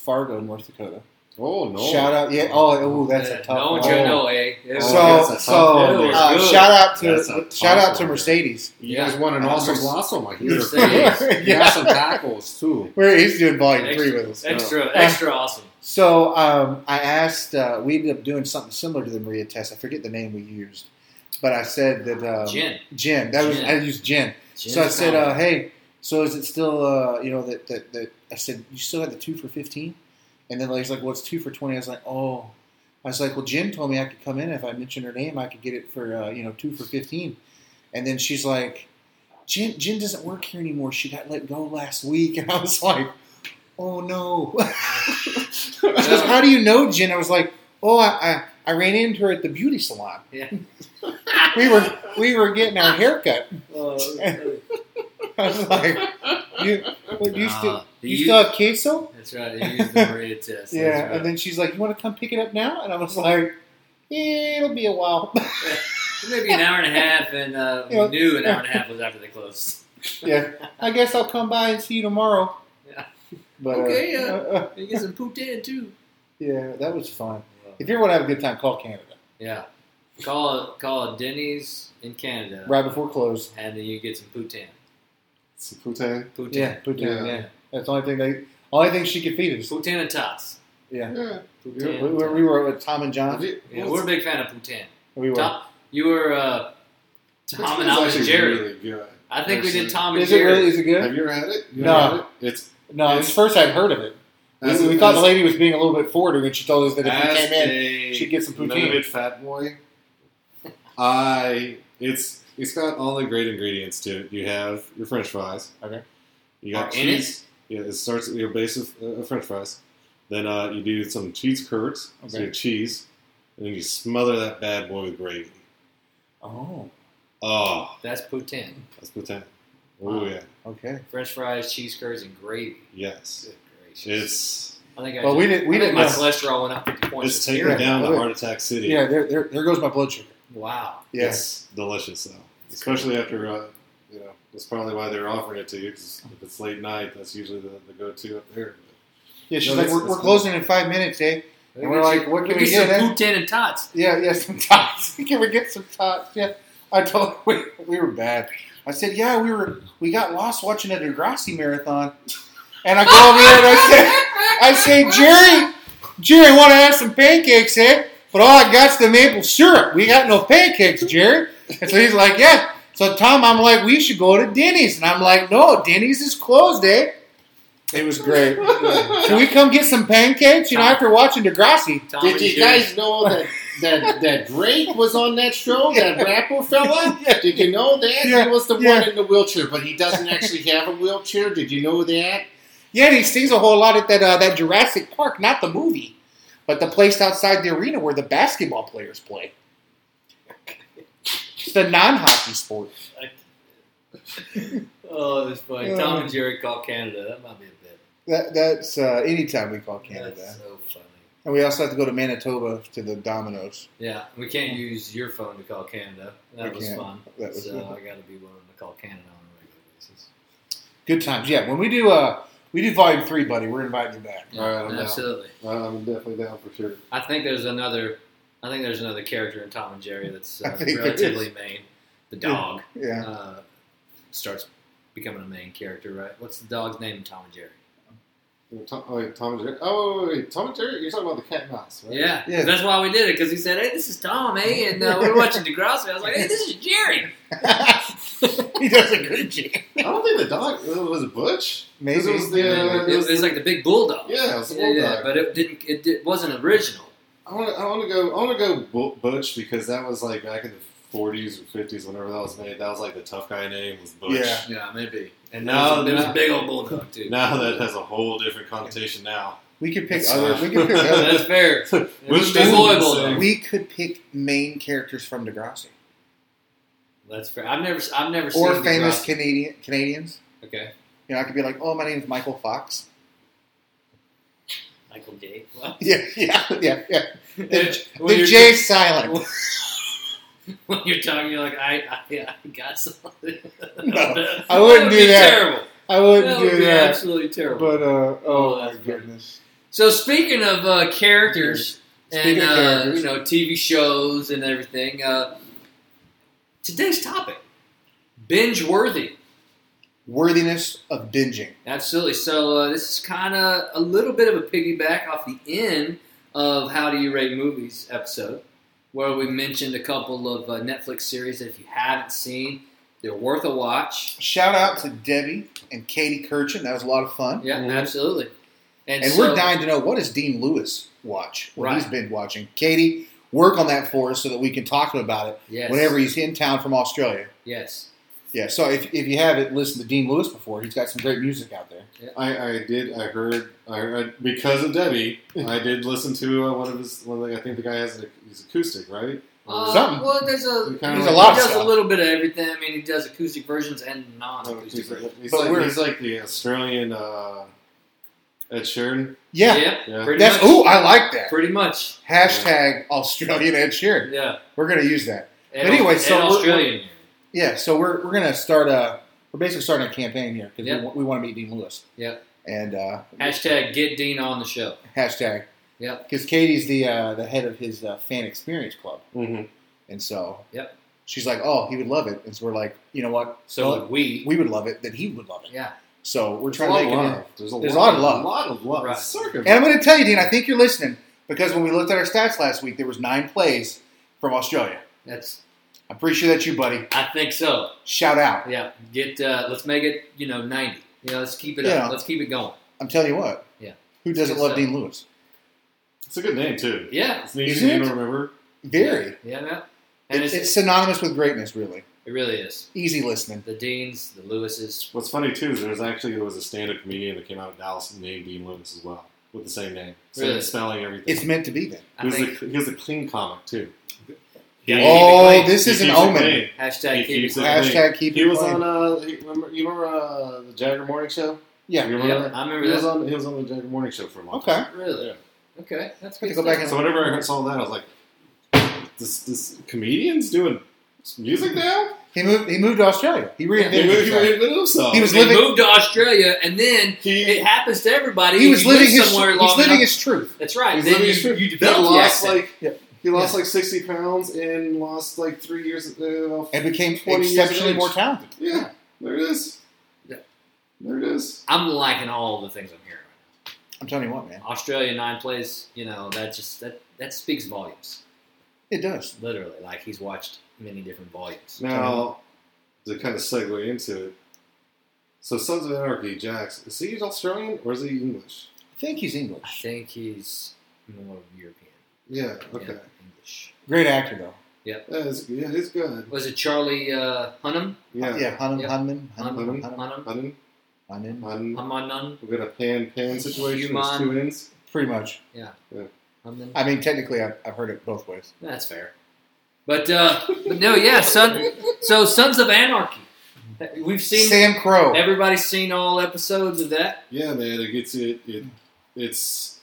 Fargo, North Dakota. oh no! Shout out, yeah. Oh, oh that's a tough no one. one should know, eh? It So, that's a tough so uh, shout out to That's a shout out to one. Mercedes. You Yeah. guys want an Uh, awesome Mercedes. blossom? I hear. Mercedes. You got some tacos too. Where he's doing volume Extra- three with us. Extra, extra awesome. So um, I asked. Uh, we ended up doing something similar to the Maria test. I forget the name we used, but I said that um, Gin. Gin. That was Gin. I used gin. Gin's so I said, uh, "Hey, so is it still uh, you know that, that that I said you still have the two for 15? And then the lady's like, "Well, it's two for 20. I was like, "Oh." I was like, "Well, Jen told me I could come in if I mentioned her name, I could get it for uh, you know two for 15." And then she's like, "Jen, Jen doesn't work here anymore. She got let go last week." And I was like, "Oh no." she goes, "How do you know Jen?" I was like, "Oh, I, I I ran into her at the beauty salon. Yeah. we were we were getting our haircut." Uh, I was like, "You, what, do you Nah, still, do you you- still have queso?" That's right. They use the Maria test. Yeah, right. and then she's like, "You want to come pick it up now?" And I was like, "Yeah, it'll be a while." maybe an hour and a half, and uh, we Yeah. knew an hour and a half was after they closed. yeah, I guess I'll come by and see you tomorrow. Yeah. But, Okay, uh, uh, uh, uh, You get some poutine too. yeah, that was fun. If you ever want to have a good time, call Canada Yeah. Call a, call a Denny's in Canada, right before close. and then you get some poutine. Some poutine. Poutine. Yeah, poutine. Yeah. Yeah. that's the only thing they, only thing she could feed us. Poutine and tots. Yeah, Yeah. we, we, we were with Tom and John. you- Yeah, we're a big fan of poutine. We were. Tom, you were uh, Tom Poutine's and I was actually Jerry. Really good. I think we did Actually. Tom and Is it Jerry. really? Is it good? Have you ever had it? You No. had it? It's No, it's first I'd heard of it. We, as we a- thought the lady was being a little bit forward when she told us that if we came in, she'd get some poutine. Noted fat boy. I it's it's got all the great ingredients to it. You have your French fries. Okay. You got Are in cheese. Yeah, it starts at your base of uh, French fries. Then uh, you do some cheese curds. So Okay. your cheese, and then you smother that bad boy with gravy. oh, Oh, That's poutine. that's poutine. Oh Wow. yeah, okay. French fries, cheese curds, and gravy. yes. Good gracious. It's I think I Well, we didn't. We didn't. my cholesterol went up 50 points. it's just taking hearing down it. the heart attack city. Yeah, there, there, there goes my blood sugar. Wow. Yeah. It's delicious though, especially after uh, you know. That's probably why they're offering it to you because if it's late night, that's usually the, the go-to up there. Yeah, she's No, like, that's- we're, that's we're good. closing in five minutes, eh? And we're like, what can we get get, some eh? poutine and tots. Yeah, yeah, some tots. can we get some tots? Yeah, I told we, we were bad. I said, yeah, we were we got lost watching a Degrassi marathon, and I go over there and I said, I say, Jerry, Jerry, want to have some pancakes, eh? but all I got's the maple syrup. We got no pancakes, Jerry. And so he's like, yeah. So Tom, I'm like, we should go to Denny's, and I'm like, no, Denny's is closed, eh? It was great. Can we come get some pancakes? You know, after watching Degrassi. Tom Did you Jerry. guys know that that that Drake was on that show? That rapper fella? Did you know that Yeah, he was the yeah. one in the wheelchair, but he doesn't actually have a wheelchair? Did you know that? Yeah, and he sings a whole lot at that uh, that Jurassic Park, not the movie, but the place outside the arena where the basketball players play. It's the non-hockey sport. Oh, that's funny. Uh, Tom and Jerry call Canada. That might be a bit. That, that's uh, anytime we call Canada, That's so funny. and we also have to go to Manitoba to the Domino's. Yeah, we can't use your phone to call Canada. That We was can't. fun. That was so fun. I got to be willing to call Canada on a regular basis. Good times. Yeah, when we do uh we do volume three, buddy, we're inviting you back. All right, I'm down. absolutely. I'm definitely down for sure. I think there's another. I think there's another character in Tom and Jerry that's uh, relatively main. The dog Yeah. uh, starts becoming a main character, right? What's the dog's name in Tom and Jerry? Tom, oh, wait, Tom and Jerry. Oh, wait, wait, Tom and Jerry. You're talking about the cat and mouse, right? Yeah, Yeah. that's why we did it because he said, "Hey, this is Tom, eh?" And uh, we were watching Degrassi. I was like, "Hey, this is Jerry." he does a good job. I don't think the dog was it Butch. Maybe. 'Cause It was the, uh, it, was like the big bulldog. yeah, it was the Yeah, yeah, bulldog. but it didn't. It, did, wasn't original. I want to. I want to go. I want to go Butch because that was like back in the 40s or 50s, whenever that was made. That was like the tough guy name was Butch. Yeah. Yeah, maybe. And now- now there was a big old bulldog too. Now that has a whole different connotation. Now We could pick It's, other. We could pick other. that's fair. Which was the doesn't boy say- bulldog. we could pick main characters from Degrassi That's fair. I've never. I've never or seen famous Degrassi. Canadian Canadians. Okay, You know, I could be like, "Oh, my name is Michael Fox." Michael J. What? Yeah, yeah, yeah, yeah. The, when, the you're, silent. when you're talking, you're like, I, I, I got something. No, I wouldn't would do that. Terrible. I wouldn't That would do be that. absolutely terrible. But uh, oh, Oh, my goodness. So speaking of uh, characters Speaking and of uh, you know TV shows and everything, uh, today's topic: binge worthy. Worthiness of binging. Absolutely. So uh, this is kind of a little bit of a piggyback off the end of How Do You Rate Movies episode, where we mentioned a couple of uh, Netflix series that if you haven't seen, they're worth a watch. Shout out to Debbie and Katie Kirchin. That was a lot of fun. Yeah, Mhm. absolutely. And, And so, we're dying to know what does Dean Lewis watch? What he's been watching. Katie, work on that for us so that we can talk to him about it Yes. whenever he's in town from Australia. Yes. Yeah, so if, if you haven't listened to Dean Lewis before, he's got some great music out there. I, I did. I heard. I heard because of Debbie. I did listen to uh, one of his. One of the, I think the guy has a, he's acoustic, right? Uh, Something. Well, there's a Kinda like- a lot he does stuff. a little bit of everything. I mean, he does acoustic versions and Oh, non-acoustic he's, versions. he's But like, we're- he's like the Australian uh, Ed Sheeran. Yeah, Yeah. pretty that's much. ooh, I like that. Pretty much. Hashtag Australian Ed Sheeran. Yeah. We're gonna use that. And, anyway, and so we're- Australian. Yeah, so we're, we're gonna start a we're basically starting a campaign here because Yep. we, we want to meet Dean Lewis. Yep. And uh, Hashtag get Dean on the show. hashtag. Yep. Because Katie's the uh, the head of his uh, fan experience club, Mm-hmm. and so Yep. she's like, oh, he would love it, and so we're like, you know what? So Well, we. we would love it, then he would love it. Yeah. So we're There's trying to of make it. love. There's a There's lot, lot of love. A lot of love. Right. And I'm going to tell you, Dean, I think you're listening because when we looked at our stats last week, there was nine plays from Australia. That's. I'm pretty sure that's you, buddy. I think so. Shout out. Yeah. Get. Uh, let's make it. You know, ninety. You know, let's keep it Yeah. up. Let's keep it going. I'm telling you what. Yeah. Who doesn't love stuff. Dean Lewis? It's a good name too. Yeah. It's an easy Isn't name it? to remember. Very. Yeah. yeah. And It's, it's, it's synonymous with greatness, really. it really is. Easy listening. The Deans, the Lewises. What's funny too is there's actually there was a stand-up comedian that came out of Dallas named Dean Lewis as well with the same name, same Really? spelling everything. It's meant to be then. he was think. a, he was a clean comic too. Yeah, oh, this He is an omen. clean. Hashtag He keep it it clean. Hashtag keep He was clean. on. Uh, he, remember, you remember uh, the Jagger Morning Show? Yeah. You remember Yeah, that? I remember he was on. He was on the Jagger Morning Show for a long Okay. time. Really? Yeah. Okay, that's Have good. to go back and- So whenever I saw that, I was like, "This this comedian's doing music now." He moved. He moved to Australia. He He reinvented moved- he himself. reinvented himself. He was He moved to Australia, and then He, it happens to everybody. He was living his. somewhere He's living enough- his truth. That's right. He's then living you, his truth. you He develop the lost accent. like Yeah. He lost like sixty pounds and lost like three years. Uh, and became 20 years exceptionally more talented. yeah, there it is. Yeah. There it is. I'm liking all the things I'm hearing. I'm telling you what, man. Australia nine plays. You know that just that that speaks volumes. It does. literally. Like he's watched many different volumes. Now, to kind of segue into it, so Sons of Anarchy, Jax, is he Australian or is he English? I think he's English. I think he's more European. Yeah, okay. Yeah, English. Great actor though. Yeah, he's, yeah, he's good. Was it Charlie uh, Hunnam? Yeah. yeah, Hunnam, Yep. Hunman, Hunman, Hunman. Hunman, Hunnam? Hun, Hunman. Hun, Hummanan? we got a pan pan situation. Human. There's two ends. Pretty much. Humman? I mean, technically, I've, I've heard it both ways. That's fair. But uh, but no, yeah, son. So Sons of Anarchy. We've seen Sam Crow. everybody's seen all episodes of that. Yeah, man, it gets it. it it's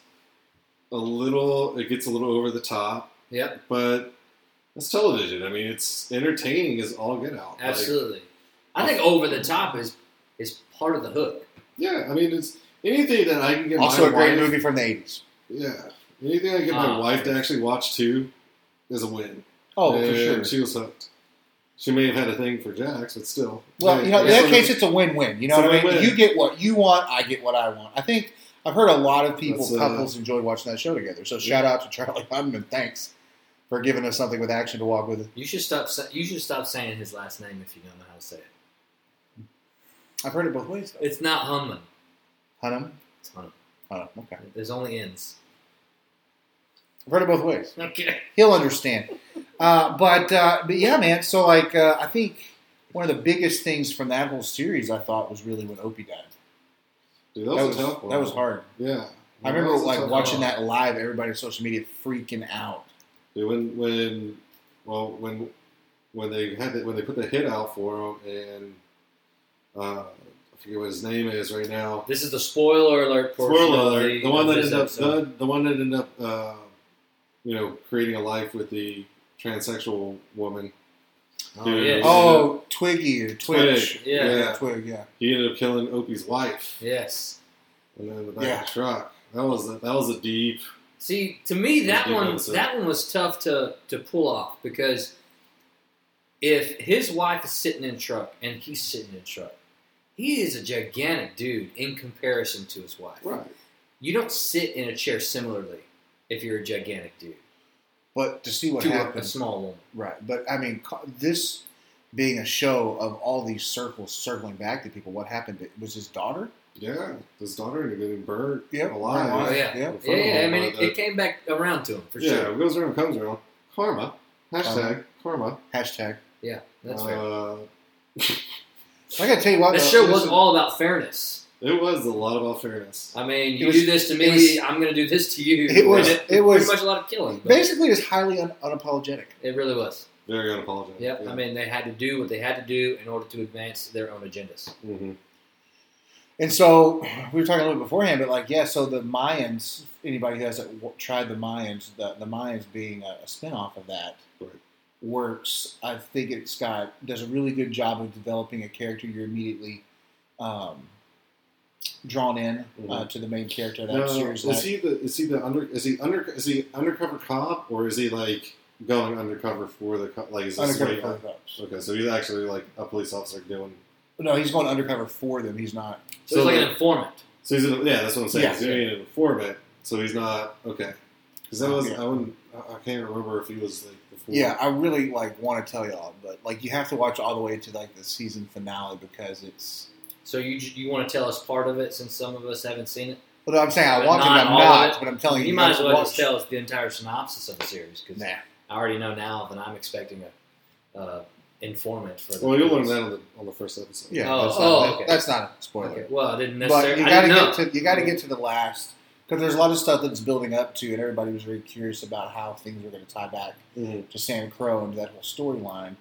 a little. It gets a little over the top, Yep, but it's television. I mean, it's entertaining is all get out. Like, absolutely. I think over the top is is part of the hook. yeah, I mean, it's anything that I can get. Also, my a great wife, movie from the '80s. Yeah, anything I can get my Ah. wife to actually watch too is a win. Oh, for sure. She was hooked. She may have had a thing for Jax, but still. Well, Yeah, you know, in that case, it's a win-win. You know what I mean? win-win. You get what you want, I get what I want. I think I've heard a lot of people, That's, uh, couples, enjoy watching that show together. So shout out to Charlie Hunnam. Thanks for giving us something with action to walk with. You should stop. You should stop saying his last name if you don't know how to say it. I've heard it both ways. Though. It's not Humman. Hunnam. It's Hunnam. Hunnam. Okay. There's only ends. I've heard it both ways. Okay. He'll understand. Uh, but uh, but yeah, man. So like, uh, I think one of the biggest things from that whole series, I thought, was really when Opie died. Dude, That that, was was, tough that was hard. Yeah. I remember like watching one. that live. Everybody on social media freaking out. Dude, when when well when when they had the, when they put the hit out for him and uh, I forget what his name is right now. This is the spoiler alert portion. Spoiler alert! The, The one that ended up episode. the, the one that ended up uh, you know creating a life with the transsexual woman. Oh, yes. Oh, Twiggy or Twitch. Twig, Yeah. yeah. Twig. Yeah. He ended up killing Opie's wife, Yes. and then the back Yeah. of the truck. That was a, that was a deep. See, to me, that one episode. that one was tough to to pull off because if his wife is sitting in a truck and he's sitting in a truck, he is a gigantic dude in comparison to his wife. Right. You don't sit in a chair similarly if you're a gigantic dude But to see what to a, a small woman. right? But I mean, this being a show of all these circles circling back to people, what happened? It was his daughter. Yeah, his daughter ended up getting burnt Yep. alive. Oh yeah, Yeah. yeah, yeah. I mean, it, it came back around to him for yeah, sure. it goes around, comes around. Karma. Hashtag karma. Hashtag. Yeah, that's fair. uh, I gotta tell you what. This though, show was is- all about fairness. It was a lot about fairness. I mean, you was- do this to me, was- I'm going to do this to you. It was- And it was- pretty much a lot of killing. But basically was highly un- unapologetic. it really was. Very unapologetic. Yep. Yeah. I mean, they had to do what they had to do in order to advance their own agendas. hmm And so we were talking a little bit beforehand, but like, yeah, so the Mayans, anybody who hasn't tried the Mayans, the, the Mayans being a, a spinoff of that, Right. works. I think it's got, does a really good job of developing a character you're immediately um, drawn in uh, Mhm. to the main character of that Now, series. is Like, he the is he the under is he under is he undercover cop or is he like going undercover for the co- like is this undercover like- for the cops. okay so he's actually like a police officer doing No, he's going undercover for them. He's not. So, So it's like an informant. so he's in, yeah that's what I'm saying Yeah. he's doing an informant so he's not okay because that was Yeah. I wouldn't I I can't remember if he was like before Yeah, I really like want to tell y'all, but like you have to watch all the way to like the season finale because it's. So you you want to tell us part of it since some of us haven't seen it? Well, I'm saying I want to, not but I'm not. But I'm telling you, you you, might as well watch. just tell us the entire synopsis of the series because Nah. I already know now that I'm expecting a uh, informant for. The well you'll learn that on the on the first episode Yeah, Oh, that's, oh, not, okay. that's not a spoiler. Okay. Well, I didn't But necessarily. you got to get to you got to get to the last because there's a lot of stuff that's building up to, and everybody was very curious about how things were going to tie back Mhm. to Sam Crow and that whole storyline.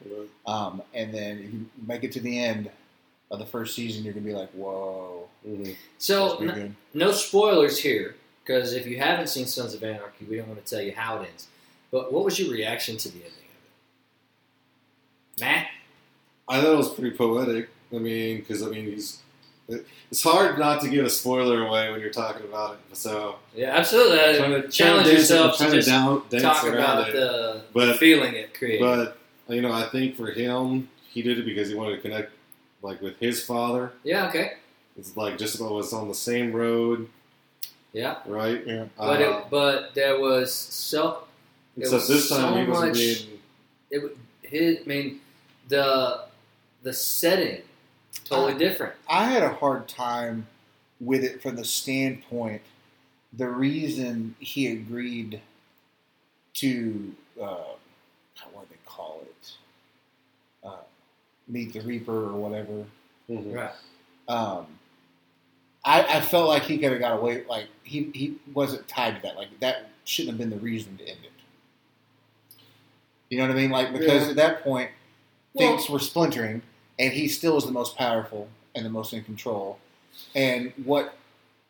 Um, and then if you make it to the end of the first season, you're gonna be like, "Whoa, Mhm. So that's n- no spoilers here, because if you haven't seen Sons of Anarchy, we don't want to tell you how it ends. But what was your reaction to the ending of it? Matt? I thought it was pretty poetic I mean because I mean he's it's hard not to give a spoiler away when you're talking about it so Yeah, absolutely. Uh, trying to challenge trying to yourself trying to just down, dance talk about it. the, But- feeling it created. But you know, I think for him, he did it because he wanted to connect, like with his father. yeah, okay. It's like just about was on the same road, Yeah. right? Yeah. But, Uh, it, but there was so Except was this time so he wasn't much- being. it would- his. I mean, the the setting totally Uh, different. I had a hard time with it from the standpoint the reason he agreed to uh, what do they call it uh, meet the reaper or whatever Mhm. Right. um, I, I felt like he could have got away like he, he wasn't tied to that like that shouldn't have been the reason to end it you know what I mean like because Yeah. at that point Well- things were splintering, and he still is the most powerful and the most in control. And what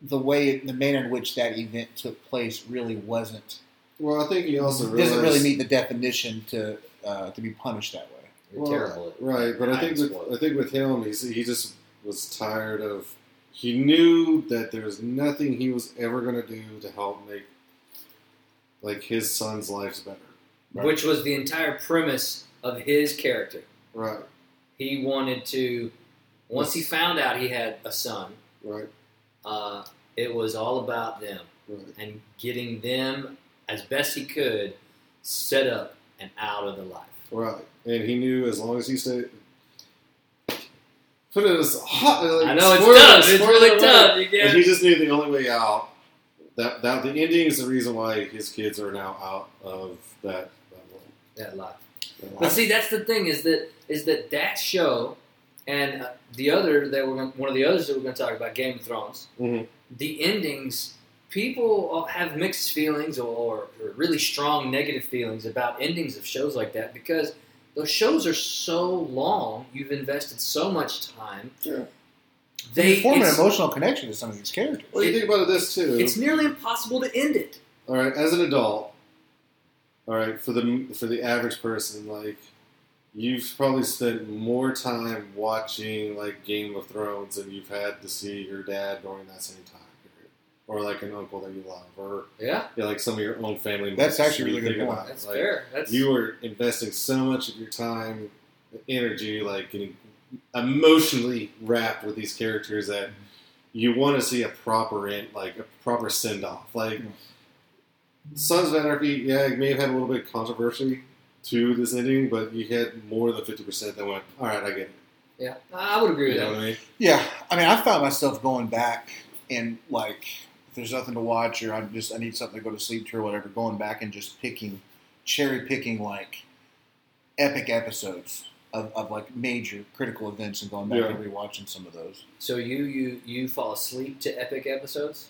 the way, the manner in which that event took place, really wasn't Well, I think he also doesn't really meet the definition to uh, to be punished that way. You're Well, terrible. At, Right, but I think with, I think with him, he's, he just was tired of. He knew that there was nothing he was ever going to do to help make like his son's lives better. Which was the entire premise of his character. Right, He wanted to. Once he found out he had a son, right, uh, it was all about them right. and getting them as best he could set up and out of the life. Right, and he knew as long as he stayed. Put it as hot. Like, I know it's spoiler- tough. It's really alert. tough. You And he just knew the only way out. That that the ending is the reason why his kids are now out of that that world. that life. That But see, that's the thing is that is that that show and uh, the other that we're gonna, one of the others that we're going to talk about, Game of Thrones. Mhm. The endings, people have mixed feelings or, or really strong negative feelings about endings of shows like that because those shows are so long. You've invested so much time. Yeah. They you form an emotional connection to some of these characters. Well, you think about it this too. it's nearly impossible to end it. all right, as an adult, all right, for the for the average person, like you've probably spent more time watching like Game of Thrones than you've had to see your dad during that same time period, or like an uncle that you love, or Yeah, yeah, like some of your own family. That's actually a really good point. that's Like, fair. That's You are investing so much of your time, energy, like getting emotionally wrapped with these characters that mm-hmm. you want to see a proper end, like a proper send off. Like Sons of Anarchy, yeah, it may have had a little bit of controversy to this ending, but you had more than fifty percent that went, "All right, I get it." yeah. I would agree You with know that. what I mean? Yeah, I mean, I found myself going back and like, if there's nothing to watch or I just I need something to go to sleep to or whatever, going back and just picking, cherry picking like epic episodes of, of like major critical events and going back Yeah. and rewatching some of those. So you you you fall asleep to epic episodes?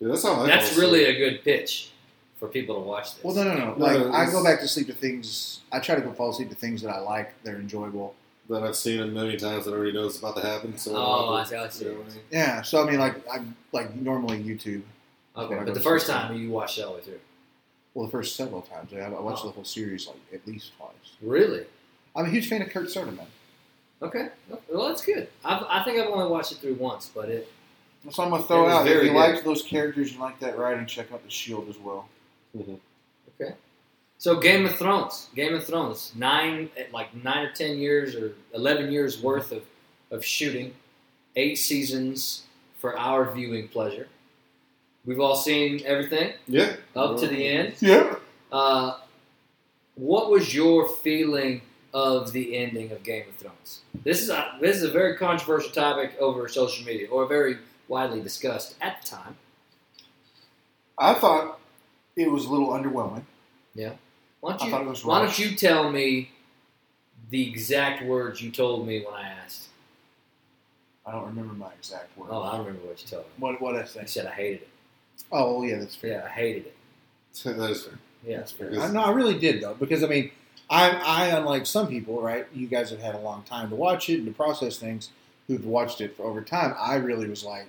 Dude, that's how I. That's really a good pitch for people to watch this. Well, no, no, no. No, Like no, I go back to sleep to things. I try to go fall asleep to things that I like. They're enjoyable. That I've seen a million times that already knows about to happen. So Oh, I'll I see, I see. you know I mean? Yeah. So I mean, like I like normally YouTube. Okay, but the first sleep. time you watched it all the way through. Well, the first several times. I, I watched Oh. the whole series like at least twice. Really? I'm a huge fan of Kurt Soderman. Okay. Well, that's good. I've, I think I've only watched it through once, but it. That's what I'm gonna throw was out. If very you good. liked those characters, you like that writing, check out the Shield as well. Mm-hmm. Okay. So Game of Thrones. Game of Thrones. Nine, like nine or ten years or eleven years worth of, of shooting. Eight seasons for our viewing pleasure. We've all seen everything Yeah. up to the end. Yeah. Uh, what was your feeling of the ending of Game of Thrones? This is a, this is a very controversial topic over social media, or very widely discussed at the time. I thought it was a little underwhelming. Why don't I you thought it was Why don't you tell me the exact words you told me when I asked? I don't remember my exact words. Oh, I remember what you told me. What what I say? You said I hated it. Oh yeah, that's fair. Yeah, I hated it. that is fair. Yeah, That's fair. I, no, I really did though, because I mean, I I unlike some people, right? You guys have had a long time to watch it and to process things. Who've watched it for over time? I really was like,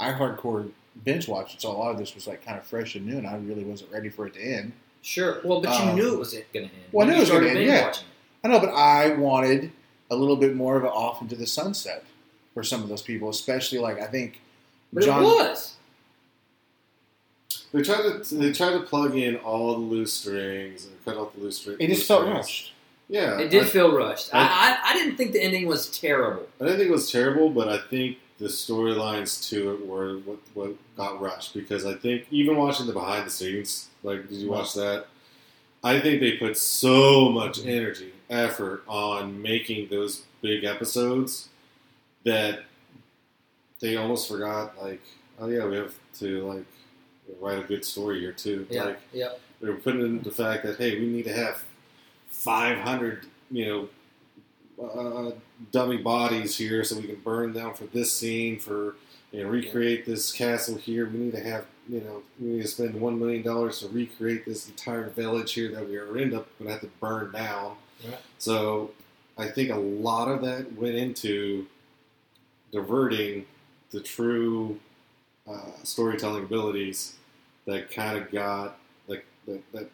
I hardcore binge watched it, so a lot of this was like kind of fresh and new, and I really wasn't ready for it to end. Sure. Well, but you Um, knew it was going to end. well, I when knew it was gonna started end, yeah. I know, but I wanted a little bit more of an off into the sunset for some of those people, especially like I think But Jon. it was. They tried to they tried to plug in all the loose strings and cut off the loose strings. It just felt rushed. Yeah, It did I, feel rushed. I, I- I, I didn't think the ending was terrible. I didn't think it was terrible, but I think the storylines to it were what, what got rushed because I think even watching the behind the scenes, like did you watch that? I think they put so much mm-hmm. energy, effort on making those big episodes that they almost forgot. Like, oh yeah, we have to like write a good story here too. Yeah, Like yep. they were putting in the fact that hey, we need to have 500, you know, uh, dummy bodies here so we can burn them for this scene for you know recreate this castle here. We need to have you know we need to spend one million dollars to recreate this entire village here that we are end up going to have to burn down. Right. So I think a lot of that went into diverting the true uh, storytelling abilities that kind of got like that, that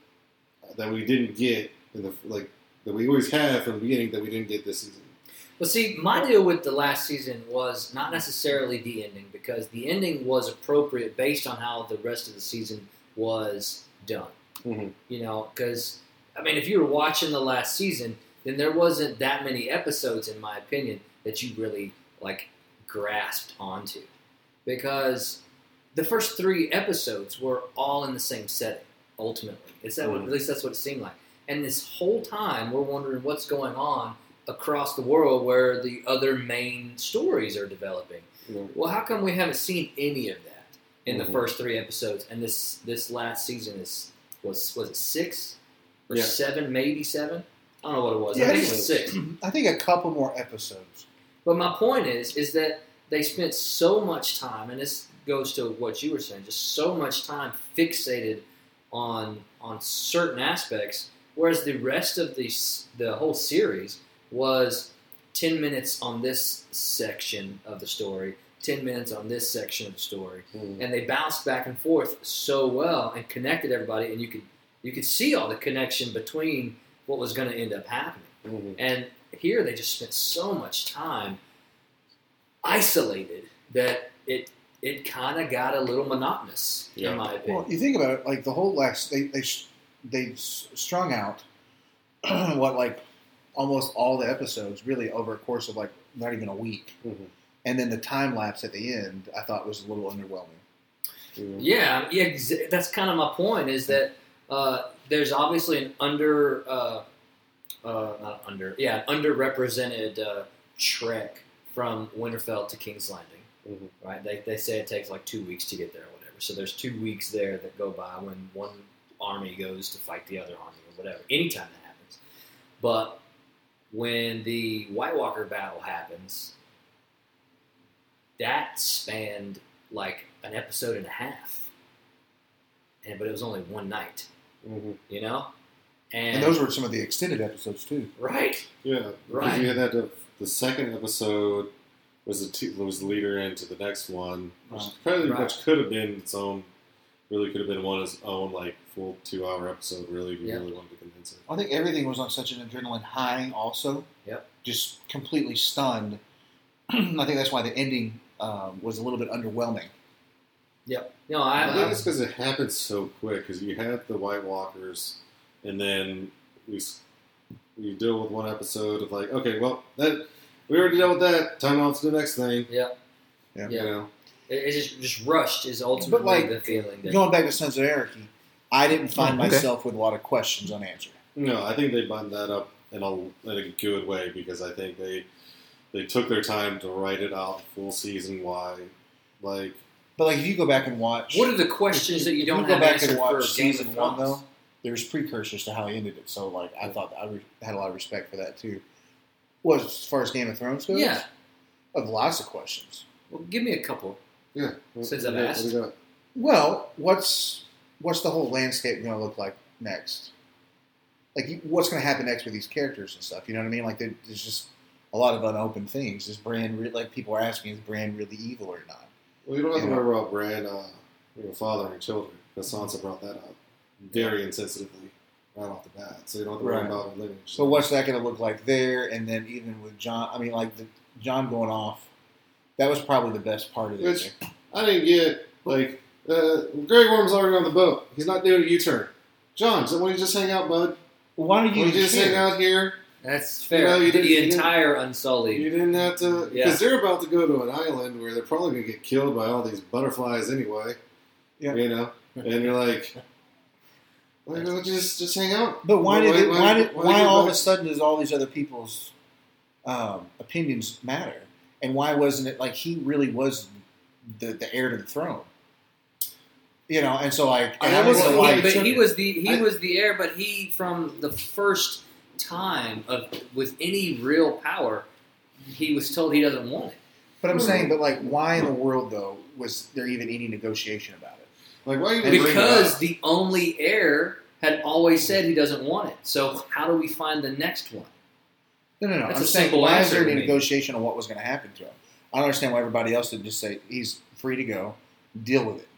that we didn't get in the like that we always have from the beginning that we didn't get this season. But see, my deal with the last season was not necessarily the ending because the ending was appropriate based on how the rest of the season was done. Mhm. You know, because I mean, if you were watching the last season, then there wasn't that many episodes, in my opinion, that you really like grasped onto, because the first three episodes were all in the same setting. Ultimately, it's that what, Mhm. at least that's what it seemed like. And this whole time, we're wondering what's going on across the world where the other main stories are developing. Know, Well, how come we haven't seen any of that in Mhm. the first three episodes? And this this last season is was was it six or Yeah. seven, maybe seven? I don't know what it was. Yeah, I think it was- six. I think a couple more episodes. But my point is, is that they spent so much time, and this goes to what you were saying, just so much time fixated on on certain aspects, whereas the rest of the the whole series was ten minutes on this section of the story, ten minutes on this section of the story, mhm. and they bounced back and forth so well and connected everybody, and you could you could see all the connection between what was going to end up happening. Mhm. And here they just spent so much time isolated that it it kind of got a little monotonous, Yeah. in my opinion. Well, you think about it, like the whole last they they sh- they s- strung out what like almost all the episodes really over a course of like not even a week, Mhm. and then the time lapse at the end I thought was a little underwhelming. Yeah, yeah, exa- that's kind of my point. Is that uh, there's obviously an under, uh, uh, not under, yeah, an underrepresented uh, trek from Winterfell to King's Landing. Mhm. Right? They, they say it takes like two weeks to get there or whatever. So there's two weeks there that go by when one army goes to fight the other army or whatever. Anytime that happens. But when the White Walker battle happens, that spanned like an episode and a half. And but it was only one night, Mhm. you know? And, And those were some of the extended episodes too. right. Yeah, Right. you had that. The, the second episode was the t- was the leader into the next one, which Right. probably Right. which could have been its own. Really could have been one his own like full two hour episode. Really, if you Yeah. really wanted to condense it. I think everything was on such an adrenaline high. Also, Yep. just completely stunned. I think that's why the ending um, was a little bit underwhelming. Yep. No, I, I think I it's because it happened so quick. Because you had the White Walkers, and then we we deal with one episode of like, okay, well that we already dealt with that. Time on to the next thing. yeah. Yeah. You know, It, it just just rushed is ultimately like, the feeling that Going back to Sons of Anarchy, I didn't find okay. myself with a lot of questions unanswered. No, I think they buttoned that up in a, in a good way because I think they they took their time to write it out full season wide. Like, But like, if you go back and watch, What are the questions that you don't go have back and watch for season one Thrones? though, there's precursors to how he ended it. So like, I thought I re- had a lot of respect for that too. Was as far as Game of Thrones goes, Yeah. of lots of questions. Well, give me a couple. Yeah. Since what I've do you got? asked. What do? Well, what's what's the whole landscape going to look like next? Like, what's going to happen next with these characters and stuff? You know what I mean? Like, there's just a lot of unopened things. Is Bran re- like people are asking, is Bran really evil or not? Well, you don't have to Yeah. worry about Bran, uh, you know, and children because Sansa brought that up very insensitively right off the bat. So you don't have to worry Right. about her lineage. So what's that going to look like there? And then even with Jon, I mean, like the Jon going off, that was probably the best part of Which- it. I didn't get like uh, Grey Worm's already on the boat. He's not doing a U-turn. Jon, so why don't you just hang out, bud? Why don't Why you don't you just hang out here? That's fair. You know, you the didn't- you didn't- entire Unsullied. You didn't have to, because Yeah. they're about to go to an island where they're probably going to get killed by all these butterflies anyway. Yeah. You know, and you're like, Why don't you just just hang out? But why did it, why did why, did all of a sudden does all these other people's um, opinions matter? And why wasn't it like he really was the, the heir to the throne? You know, and so like, I and I was- Well, why he but he was the he I- was the heir, but he from the first time of with any real power, he was told he doesn't want it. But I'm saying, but like, why in the world though was there even any negotiation about it? Like, why are you bringing it Because the only heir had always said he doesn't want it. So how do we find the next one? No, no, no. That's I'm a saying, simple why is answer there any negotiation on what was going to happen to him? I don't understand why everybody else didn't just say he's free to go, deal with it.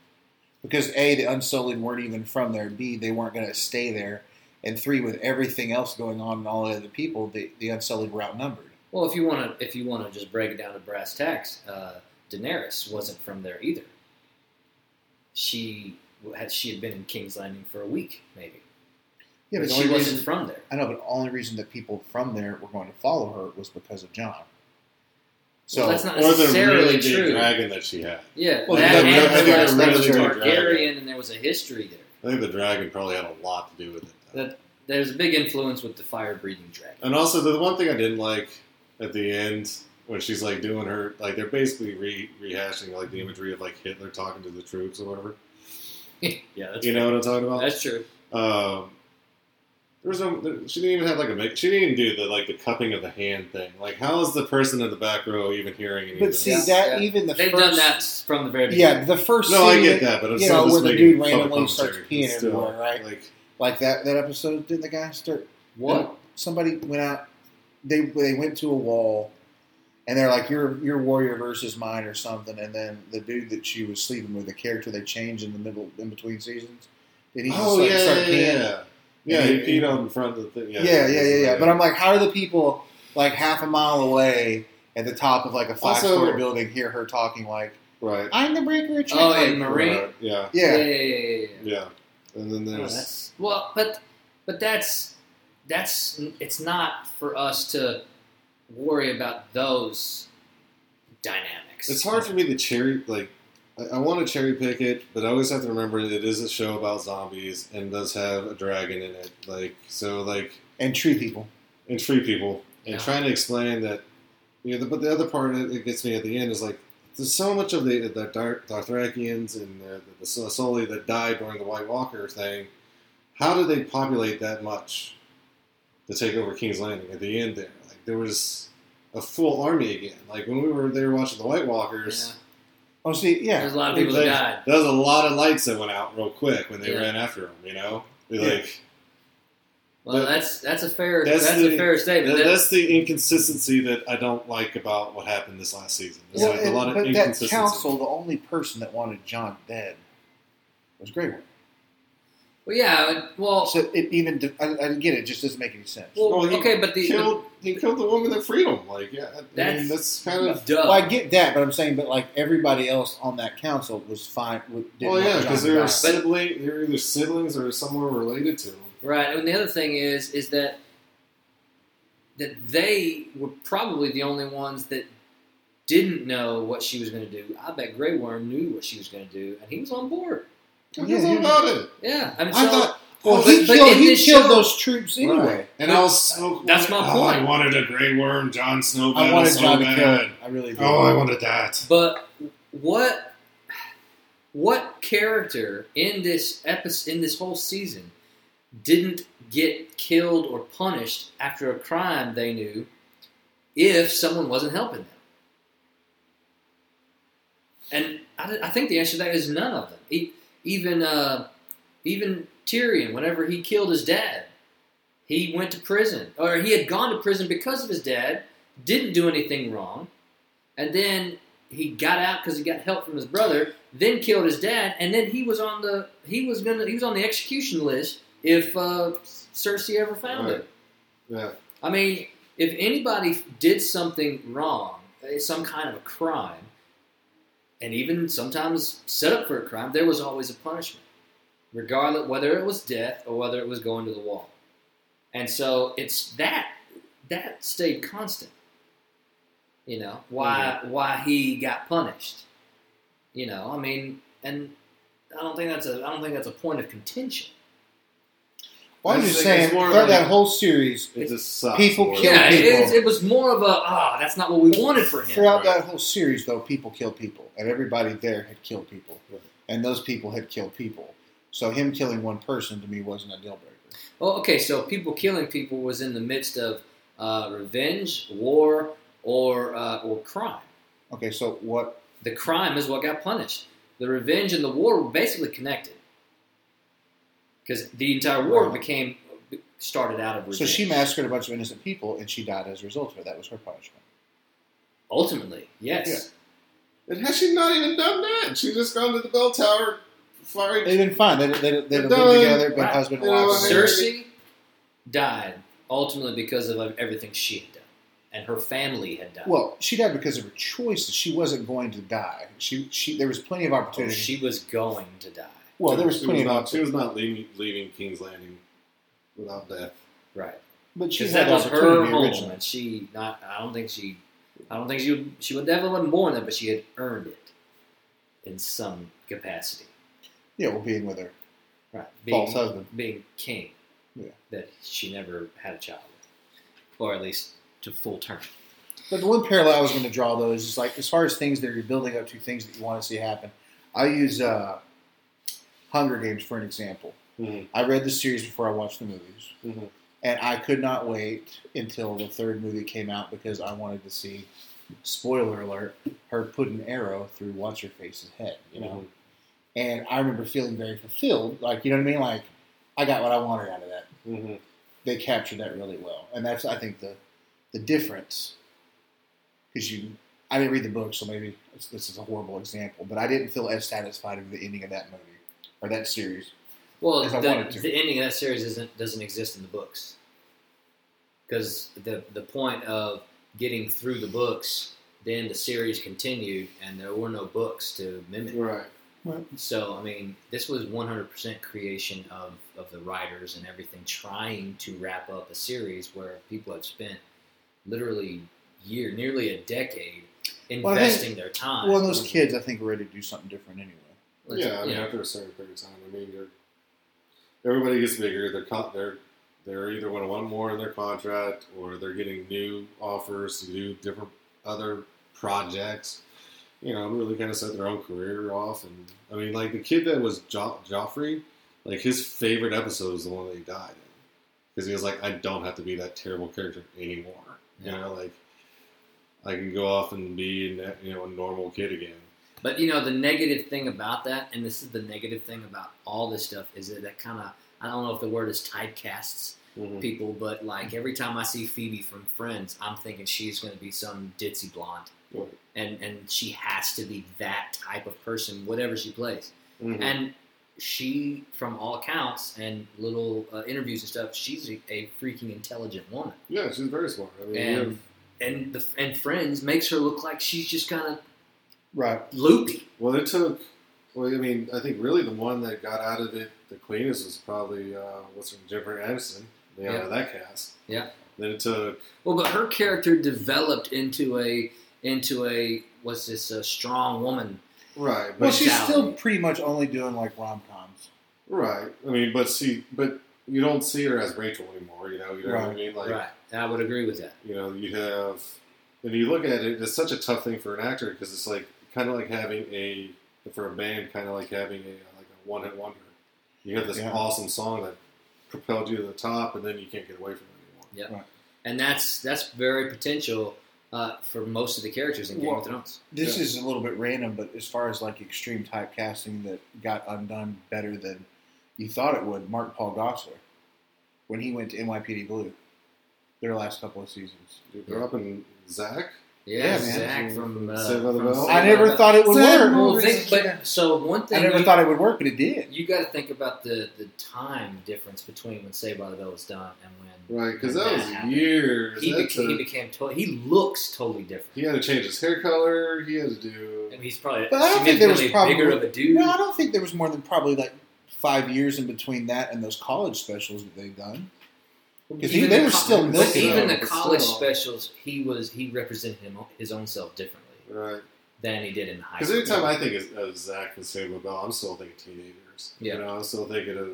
Because a, the Unsullied weren't even from there. B, they weren't going to stay there. And three, with everything else going on and all the other people, the, the Unsullied were outnumbered. Well, if you want to, if you want to just break it down to brass tacks, uh, Daenerys wasn't from there either. She had she had been in King's Landing for a week, maybe. Yeah, but but she only wasn't reason, from there. I know, but the only reason that people from there were going to follow her was because of Jon. So Well, that's not or the necessarily really big true. dragon that she had. Yeah, Well, that the- and fact the that it was really big dragon. Targaryen, and there was a history there. I think the dragon probably had a lot to do with it. That there's a big influence with the fire-breathing dragon. And also, the one thing I didn't like at the end when she's like doing her like they're basically re- rehashing like the imagery of like Hitler talking to the troops or whatever. yeah, that's You know what I'm talking about? that's true. Um, there was no. there- She didn't even have like a make. She didn't even do the like the cupping of the hand thing. Like, how is the person in the back row even hearing any of But see, Yeah, that yeah. even the They've first, done that from the very beginning. Yeah, the first no, I get that- that, but I'm you know, just where the dude randomly starts commentary, but peeing still, everywhere, right? Like, Like that that episode, didn't the guy start What? somebody went out they they went to a wall and they're like your your warrior versus mine or something and then the dude that she was sleeping with the character they changed in the middle in between seasons did he just oh like yeah, start yeah, peeing yeah, yeah. Yeah, he he- peed out in front of the thing. yeah yeah yeah yeah, but i'm like how do the people like half a mile away at the top of like a five Also- story building hear her talking like right. i'm the breaker of chains Oh, and Marie. Right, Yeah, Yeah, yeah yeah, yeah, yeah. yeah. yeah. And then there's that's, well, but but that's that's it's not for us to worry about those dynamics. It's hard for me to cherry like. I, I want to cherry pick it, but I always have to remember it is a show about zombies and does have a dragon in it. Like so, like and tree people and tree people, and Yeah. trying to explain that. You know, but the other part that it gets me at the end is like there's so much of the the Dar- Dothrakians and the, the Sully that died during the White Walker thing. How did they populate that much to take over King's Landing at the end? There, like there was a full army again. Like when we were there watching the White Walkers. Yeah. oh see yeah There's a lot of people that died. There was a lot of lights that went out real quick when they Yeah. ran after him. You know, They, Yeah. like Well, that's that's a fair That's that's, the- a fair statement. that, That- that's the inconsistency that I don't like about what happened this last season. There's Well, like a lot of but that council the only person that wanted jon dead was Grey Worm. Well, yeah. Well, So it even I, I it. it Just doesn't make any sense. well, Well, he okay, but the, killed he killed the woman that freed him. Like yeah, I That's- mean, that's kind of duh. Well, I get that, but I'm saying, but like everybody else on that council was fine. With, didn't well, yeah, because they're die. sibling, they're either siblings or somewhere related to. him. Right, and the other thing is is that that they were probably the only ones that didn't know what she was going to do. I bet Grey Worm knew what she was going to do, and he was on board. Yeah, What's all about it? Yeah, I mean, I so thought, well, but- he but killed, in he killed show- those troops anyway. Right. and I was so That's my oh, oh, I wanted a Grey Worm, Jon Snow I battle wanted so Jon to bad. kill him. I really did. Oh, I wanted that. but what what character in this episode in this whole season didn't get killed or punished after a crime they knew if someone wasn't helping them? And I, I think the answer to that is none of them. E- even uh, even Tyrion, whenever he killed his dad, he went to prison, or he had gone to prison because of his dad. Didn't do anything wrong, and then he got out because he got help from his brother. Then killed his dad, and then he was on the he was gonna he was on the execution list if uh, Cersei ever found Right. him. Yeah. I mean, if anybody did something wrong, eh, some kind of a crime, and even sometimes set up for a crime, there was always a punishment, regardless whether it was death or whether it was going to the wall. And so it's that that stayed constant. You know why mm-hmm. why he got punished. You know, I mean, and I don't think that's a I don't think that's a point of contention. Well, I'm just think saying, throughout like- that whole series, It just sucks. People more kill Yeah, people. it, it was more of a ah, that's not what we wanted for him. throughout Right. that whole series, though, people killed people, and everybody there had killed people, Right. and those people had killed people. So him killing one person to me wasn't a deal breaker. Well, okay, so people killing people was in the midst of uh, revenge, war, or uh, or crime. Okay, so what? The crime is what got punished. The revenge and the war were basically connected because the entire war Right. became started out of revenge. So she massacred a bunch of innocent people, and she died as a result of it. That was her punishment. Ultimately, yes. And has she not even done that? She just gone to the bell tower, fired. They've been fine. They they they They're lived done. together, been Right. husband and wife. Cersei died ultimately because of everything she had done, and her family had died. Well, she died because of her choices. She wasn't going to die. She she there was plenty of Oh, opportunity. she was going to die. Well, there was she plenty was of she was not leaving, leaving King's Landing without death. Right. but she had that was her home, originally. and she not. I don't think she. I don't think she would. She would definitely wasn't born there, but she had earned it in some capacity. Yeah, well, being with her Right. false Being, husband. being king. Yeah. That she never had a child with, or at least to full term. But the one parallel I was going to draw though is just like as far as things that you're building up to, things that you want to see happen. I use uh, Hunger Games for an example. Mhm. I read the series before I watched the movies, Mhm. and I could not wait until the third movie came out because I wanted to see. Spoiler alert: her put an arrow through what's her face's head. You know, and I remember feeling very fulfilled. Like you know what I mean? Like I got what I wanted out of that. Mhm. They captured that really well, and that's I think the the difference. Because you, I didn't read the book, so maybe this is a horrible example, but I didn't feel as satisfied with the ending of that movie or that series. Well, If I the, wanted to. the ending of that series isn't doesn't exist in the books because the the point of getting through the books, then the series continued, and there were no books to mimic. Right. So, I mean, this was 100% creation of, of the writers and everything, trying to wrap up a series where people have spent literally year, nearly a decade Well, think- investing their time. Well, those kids, I think, are ready to do something different anyway. Let's- yeah, I mean, after a certain period of time, I mean, you're, everybody gets bigger. They're con- they're they're either going to want more in their contract, or they're getting new offers to do different other projects. You know, really kind of set their own career off. And I mean, like the kid that was jo- Joffrey, like his favorite episode was the one that he died in, because he was like, I don't have to be that terrible character anymore. You know, like I can go off and be you know a normal kid again. But you know the negative thing about that, and this is the negative thing about all this stuff, is that that kind of I don't know if the word is typecasts Mhm. people, but like every time I see Phoebe from Friends, I'm thinking she's going to be some ditzy blonde, Right. and and she has to be that type of person, whatever she plays. Mhm. And she, from all accounts and little uh, interviews and stuff, she's a, a freaking intelligent woman, Yeah, she's very smart. I mean, and have- and the and Friends makes her look like she's just kind of Right. loopy. well, it took. Well, I mean, I think really the one that got out of it the cleanest was probably uh, what's her Jennifer Aniston. They got out of that cast. Yeah. Then it took. Well, but her character developed into a into a what's this a strong woman. Right, but Well, she's mentality. still pretty much only doing like rom coms. right. I mean, but see, but you don't see her as Rachel anymore. You know, you know what I Right. mean? Like, right. I would agree with that. you know, you have. and you look at it, it's such a tough thing for an actor because it's like kind of like having a for a band, kind of like having a like a one hit wonder. You have this Yeah. awesome song that propelled you to the top, and then you can't get away from it anymore. Yeah, And that's that's very potential uh, for most of the characters in Game Well, of Thrones. This Yeah. is a little bit random, but as far as like extreme typecasting that got undone better than you thought it would, Mark Paul Gosselaar, when he went to NYPD Blue, their last couple of seasons. You're up in Zach. Yeah, Yeah, man. Zach from uh, Saved by the from Bell. I never the thought it would Sad work. Well, movies. think, but so one thing I never you, thought it would work, but it did. you got to think about the the time difference between when Saved by the Bell was done and when Right, because when that was happened. years. He, That became, he became to- he looks totally different. he had to change his hair color. He had to do. I mean, he's probably But I don't think there was significantly bigger probably- of a dude. No, I don't think there was more than probably like five years in between that and those college specials that they've done. Because Even they the were co- still but milking even the college still. specials, he was he represented him his own self differently Right. than he did in high school. Because school. anytime I think of, of Zach and Saved by Bell, I'm still thinking teenagers. Yeah. You know, I'm still thinking of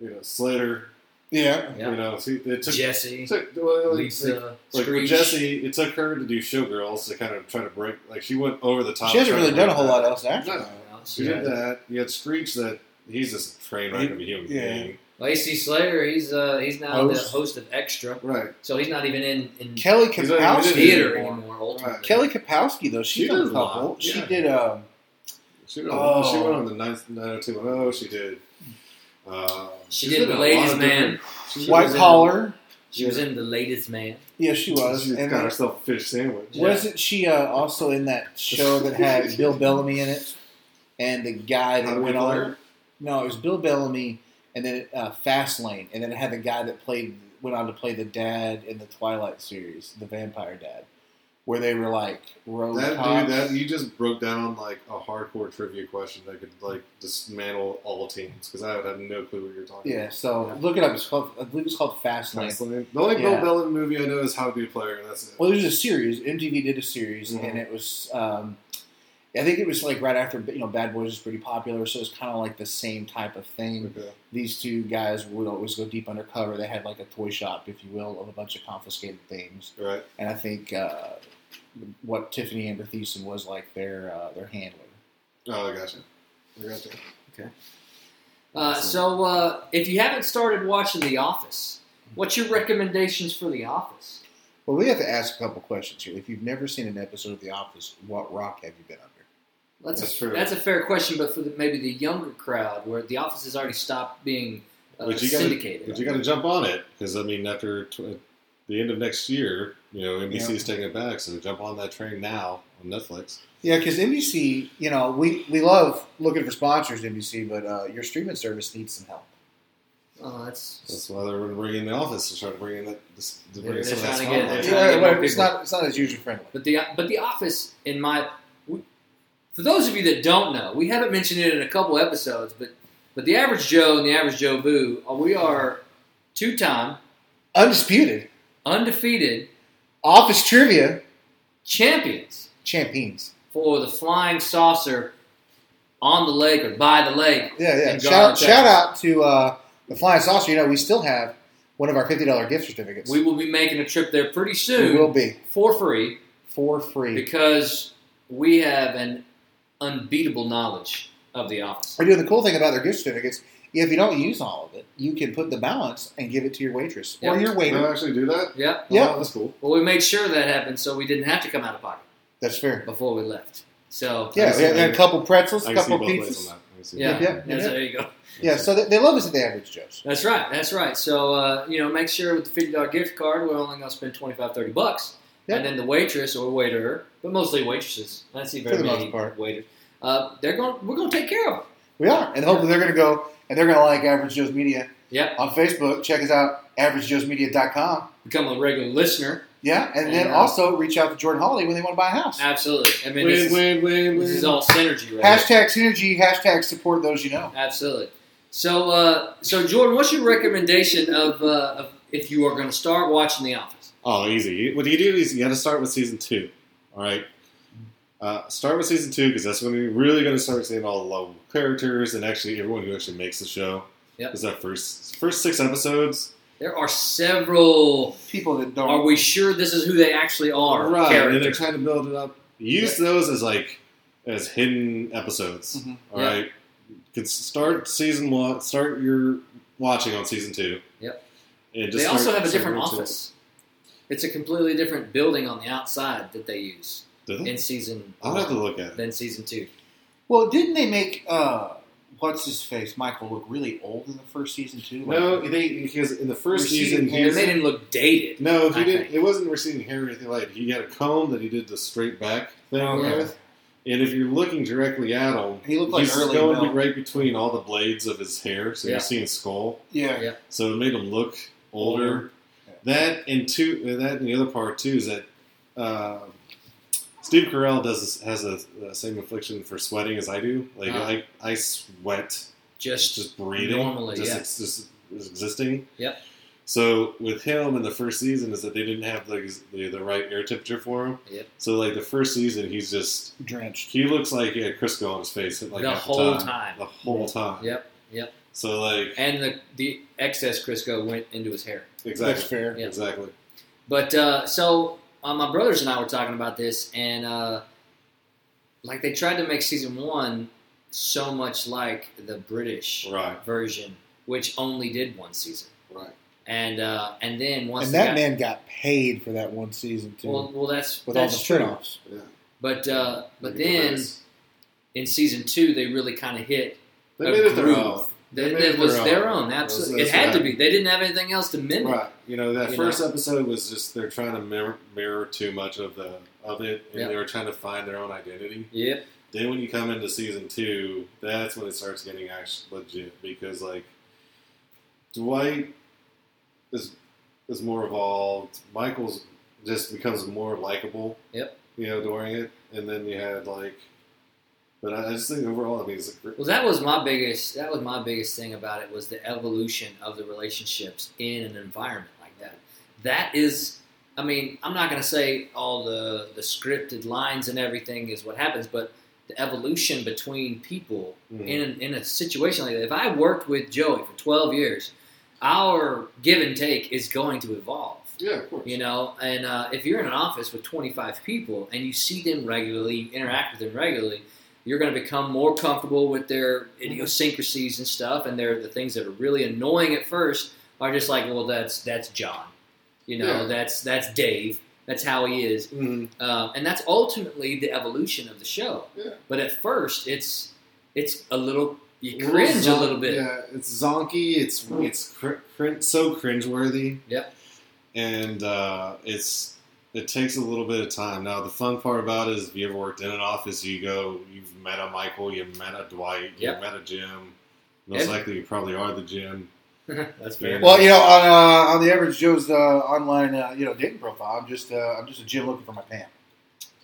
you know Slater. Yeah. Yeah. You know, see, it took, Jesse, took well, like- Lisa, like, like. Jesse, it took her to do Showgirls to kind of try to break. Like she went over the top. She hasn't really done a whole that. lot else after No. that. She did that. You had Screech that he's just a train wreck of a human Yeah. being. A.C. Slater, he's uh, he's now Host. the host of Extra, Right. so he's not even in, in Kelly He's Kapowski. in theater anymore. anymore. Ultimately, Right. Kelly Kapowski, though, she's She done a does a lot, couple. She did. Um, She went, Oh. on, she went on the 90210. She did. Uh, She she's did in The a lot Ladies' Man. White was in- Collar. She was in the latest man. Yeah, she was. She and got then- herself a fish sandwich. Wasn't she uh, also in that show that had Bill Bellamy in it? And the guy that to went on. Blair? No, it was Bill Bellamy, and then uh, Fastlane, and then it had the guy that played went on to play the dad in the Twilight series, the vampire dad, where they were like road That cops. dude, that you just broke down like a hardcore trivia question that could like dismantle all teams because I would have no clue what you're talking about. yeah, about. so look it up. It's called, I believe it's called Fastlane. Fastlane. The only Yeah. Bill Bellamy movie I know is How to Be a Player, and that's it. Well, there's a series. MTV did a series, Mhm. and it was. Um, I think it was like right after you know Bad Boys was pretty popular, so it's kind of like the same type of thing. Okay. These two guys would always go deep undercover. They had like a toy shop, if you will, of a bunch of confiscated things. Right. And I think uh, what Tiffani Amber Thiessen was like their uh, their handler. Oh, I gotcha. I gotcha. Uh, so, uh, if you haven't started watching The Office, what's your recommendations for The Office? Well, we have to ask a couple questions here. If you've never seen an episode of The Office, what rock have you been under? That's, That's a, true. that's a fair question, but for the, maybe the younger crowd, where The Office has already stopped being uh, But you gotta- syndicated. But you got to jump on it because I mean, after tw- the end of next year, you know, NBC is taking it back. So jump on that train now on Netflix. Yeah, because NBC, you know, we, we love looking for sponsors, NBC, but uh, your streaming service needs some help. oh, that's That's why they're going to bring in the office to try to bring in that. To bring They're- some of they're that get- spotlight. to Yeah, get more but it's people. not it's not as user friendly. But the but the Office, in my for those of you that don't know, we haven't mentioned it in a couple episodes, but but the average Joe and the average Joe Vu, uh, we are two time Undisputed undefeated office trivia champions champions. for the flying saucer on the lake or by the lake. Yeah, yeah. Shout, shout out to uh, the Flying Saucer. You know, we still have one of our fifty dollar gift certificates. We will be making a trip there pretty soon. We will be for free for free. because we have an unbeatable knowledge of the Office. We're doing the cool thing about their gift certificates. If you don't use all of it, you can put the balance and give it to your waitress or Yep. your They waiter. actually do that. Yeah, Yeah. Oh, that's cool. Well, we made sure that happened so we didn't have to come out of pocket. That's fair. before we left. So Yeah, we had, see. a couple pretzels, I a can see couple both ways pizzas. on that. See yeah, both Yeah, that's- yeah. there you go. Yeah, so they, they love us at the average Joe's. That's right. That's right. So uh, you know, make sure with the fifty dollar gift card, we're only going to spend 25, 30 bucks, Yep. and then the waitress or waiter, but mostly waitresses. I see very For the many most part. waiters. Uh, they're going. We're going to take care of them. We are, and hopefully they're going to go and they're going to like Average Joe's Media Yep. on Facebook. Check us out, averagejoesmedia.com. Become a regular listener. Yeah, and then uh, also reach out to Jordan Holiday when they want to buy a house. Absolutely. I mean, Win, this, is, win, win, this is all synergy, right? Hashtag synergy, hashtag support those you know. Absolutely. So, uh, so Jordan, what's your recommendation of, uh, of if you are going to start watching The Office? Oh, easy. What you do is you got to start with season two. All right. Uh, start with season two because that's when you're really going to start seeing all the lovable characters and actually everyone who actually makes the show. Yep. Because that first first six episodes, There are several. People that don't. Are we sure this is who they actually are? right? And they're trying to build it up. Use those as like as hidden episodes. Mhm. All Yeah. right. Could start season one. Start your watching on season two. Yep. And just They also have a different into it. office. It's a completely different building on the outside that they use Do they? in season I'll have to look at it. than season two. Well, didn't they make uh, what's his face Michael look really old in the first season too? Like, No, they because in the first Receding season hair. he They was, made him look dated. no, he I didn't. think. It wasn't receding hair or anything like. that. He had a comb that he did the straight back thing Okay. with, and if you're looking directly at him, he looked like he's early going Mel. right between all the blades of his hair, so Yeah. you're seeing skull. Yeah. Yeah. So it made him look older. Older. That and two, that and the other part too is that uh, Steve Carell does this, has a, the same affliction for sweating as I do. Like Ah. I, I sweat Just just breathing, Normally, just, yeah. ex- just existing. Yep. So with him in the first season is that they didn't have the, the the right air temperature for him. Yep. So like the first season, he's just Drenched. he looks like he had Crisco on his face like The half whole time. time. The whole time. Yep, yep. So like and the the excess Crisco went into his hair. Exactly, That's fair. Yeah. exactly. But uh, so uh, my brothers and I were talking about this, and uh, like they tried to make season one so much like the British Right, version, which only did one season, right. and uh, and then once And that got- man got paid for that one season too, well, well, that's with all the that's true. spin-offs. Yeah. But uh, but Look at the then in season two, they really kind of hit they a made it their own. That, They it was their own. own. That's- Absolutely, it had to be. They didn't have anything else to mimic. Right. You know that You first know? episode was just they're trying to mirror, mirror too much of the of it, and Yep. they were trying to find their own identity. Yep. Then when you come into season two, that's when it starts getting actually legit because like Dwight is is more evolved. Michael's just becomes more likable. Yep. You know, during it, and then you had like, but I just think overall, I mean, it's a great, Well, that was my biggest. That was my biggest thing about it was the evolution of the relationships in an environment like that. That is, I mean, I'm not going to say all the the scripted lines and everything is what happens, but the evolution between people Mhm. in in a situation like that. If I worked with Joey for 12 years, our give and take is going to evolve. yeah, of course. You know, and uh, if you're in an office with 25 people and you see them regularly, interact with them regularly, you're going to become more comfortable with their idiosyncrasies and stuff, and they're the things that are really annoying at first are just like, well, that's that's John, you know, Yeah. that's that's Dave, that's how he is, Mhm. um, and that's ultimately the evolution of the show. Yeah. But at first, it's it's a little you cringe a little bit. Yeah, it's zonky. It's it's cr- crin- so cringeworthy. Yep. And uh, it's it takes a little bit of time. Now the fun part about it is, if you ever worked in an office, you go, you've met a Michael, you've met a Dwight, Yep. you've met a Jim. Most Yep. likely, you probably are the Jim. that's fair. Well, you know, on, uh, on the average Joe's uh, online, uh, you know, dating profile, I'm just, uh, I'm just a Jim looking for my Pam.